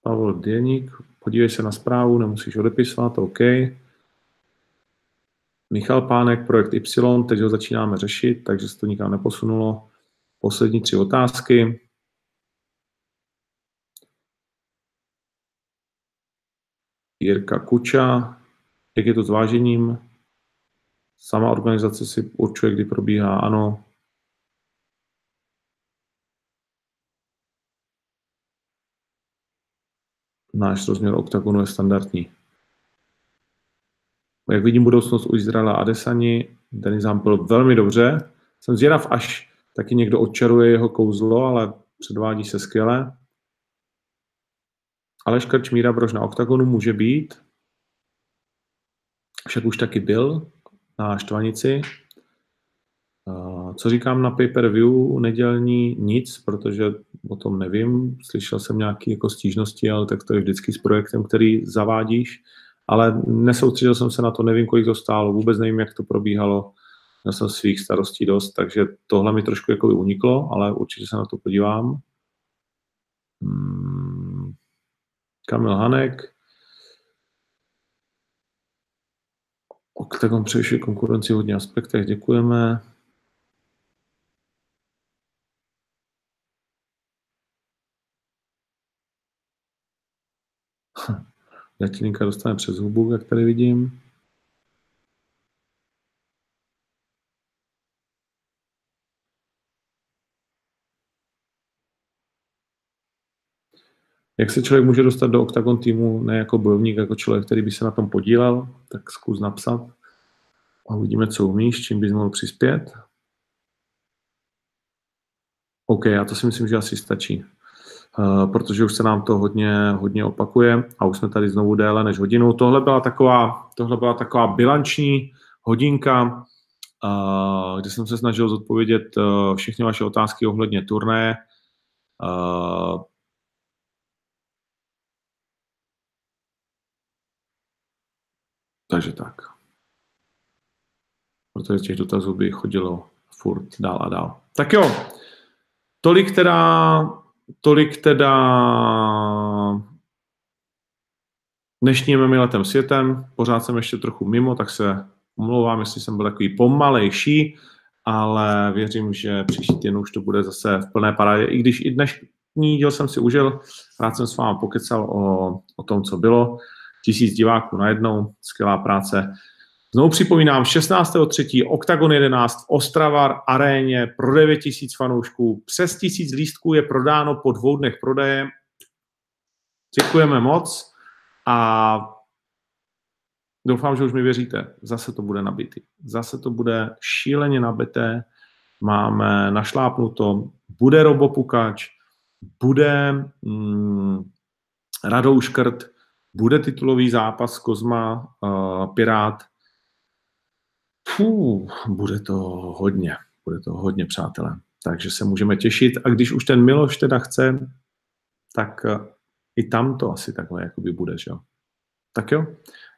Pavel Děník, podívej se na zprávu, nemusíš odepisovat, OK. Michal Pánek, projekt Y, teď ho začínáme řešit, takže se to nikam neposunulo. Poslední tři otázky. Jirka Kuča, jak je to s vážením? Sama organizace si určuje, kdy probíhá, ano. náš rozměr oktagonu je standardní. Jak vidím budoucnost u Izraela a Desani, Denis Zampel velmi dobře. Jsem zvědav, až taky někdo odčaruje jeho kouzlo, ale předvádí se skvěle. Aleš Krčmíra Brož na oktagonu může být, však už taky byl na Štvanici. Co říkám na pay-per-view nedělní? Nic, protože o tom nevím. Slyšel jsem nějaké jako stížnosti, ale tak to je vždycky s projektem, který zavádíš. Ale nesoustředil jsem se na to, nevím, kolik to stálo, vůbec nevím, jak to probíhalo. Měl jsem svých starostí dost, takže tohle mi trošku jako uniklo, ale určitě se na to podívám. Hmm. Kamil Hanek. Octagon převyšuje konkurenci v hodně aspektech, děkujeme. Jatlinka dostane přes hubu, jak tady vidím. Jak se člověk může dostat do Octagon týmu, ne jako bojovník, jako člověk, který by se na tom podílel, tak zkus napsat a uvidíme, co umíš, čím bys mohl přispět. OK, já to si myslím, že asi stačí, protože už se nám to hodně, hodně opakuje a už jsme tady znovu déle než hodinu. Tohle byla taková, tohle byla taková bilanční hodinka, uh, kde jsem se snažil zodpovědět uh, všechny vaše otázky ohledně turné. Takže tak. Protože těch dotazů by chodilo furt dál a dál. Tak jo, tolik teda, tolik teda dnešním letem světem. Pořád jsem ještě trochu mimo, tak se omlouvám, jestli jsem byl takový pomalejší, ale věřím, že příští týden už to bude zase v plné parádě. I když i dnešní díl jsem si užil, rád jsem s vámi pokecal o, o tom, co bylo tisíc diváků najednou, skvělá práce. Znovu připomínám, 16.3. Octagon 11 v Ostravar aréně pro 9 tisíc fanoušků. Přes tisíc lístků je prodáno po dvou dnech prodeje. Děkujeme moc a doufám, že už mi věříte. Zase to bude nabitý. Zase to bude šíleně nabité. Máme našlápnuto. Bude robopukač, bude mm, radouškrt, bude titulový zápas Kozma uh, Pirát. Fů, bude to hodně, bude to hodně, přátelé. Takže se můžeme těšit. A když už ten Miloš teda chce, tak uh, i tam to asi takhle jakoby bude, že jo. Tak jo.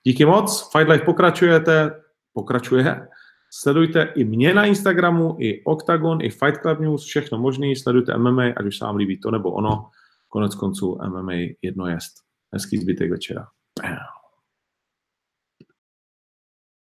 Díky moc. Fight Life pokračujete, pokračuje. Sledujte i mě na Instagramu, i Octagon, i Fight Club News, všechno možné. Sledujte MMA, ať už se vám líbí to nebo ono. Konec konců MMA jedno jest. Hezký zbytek večera.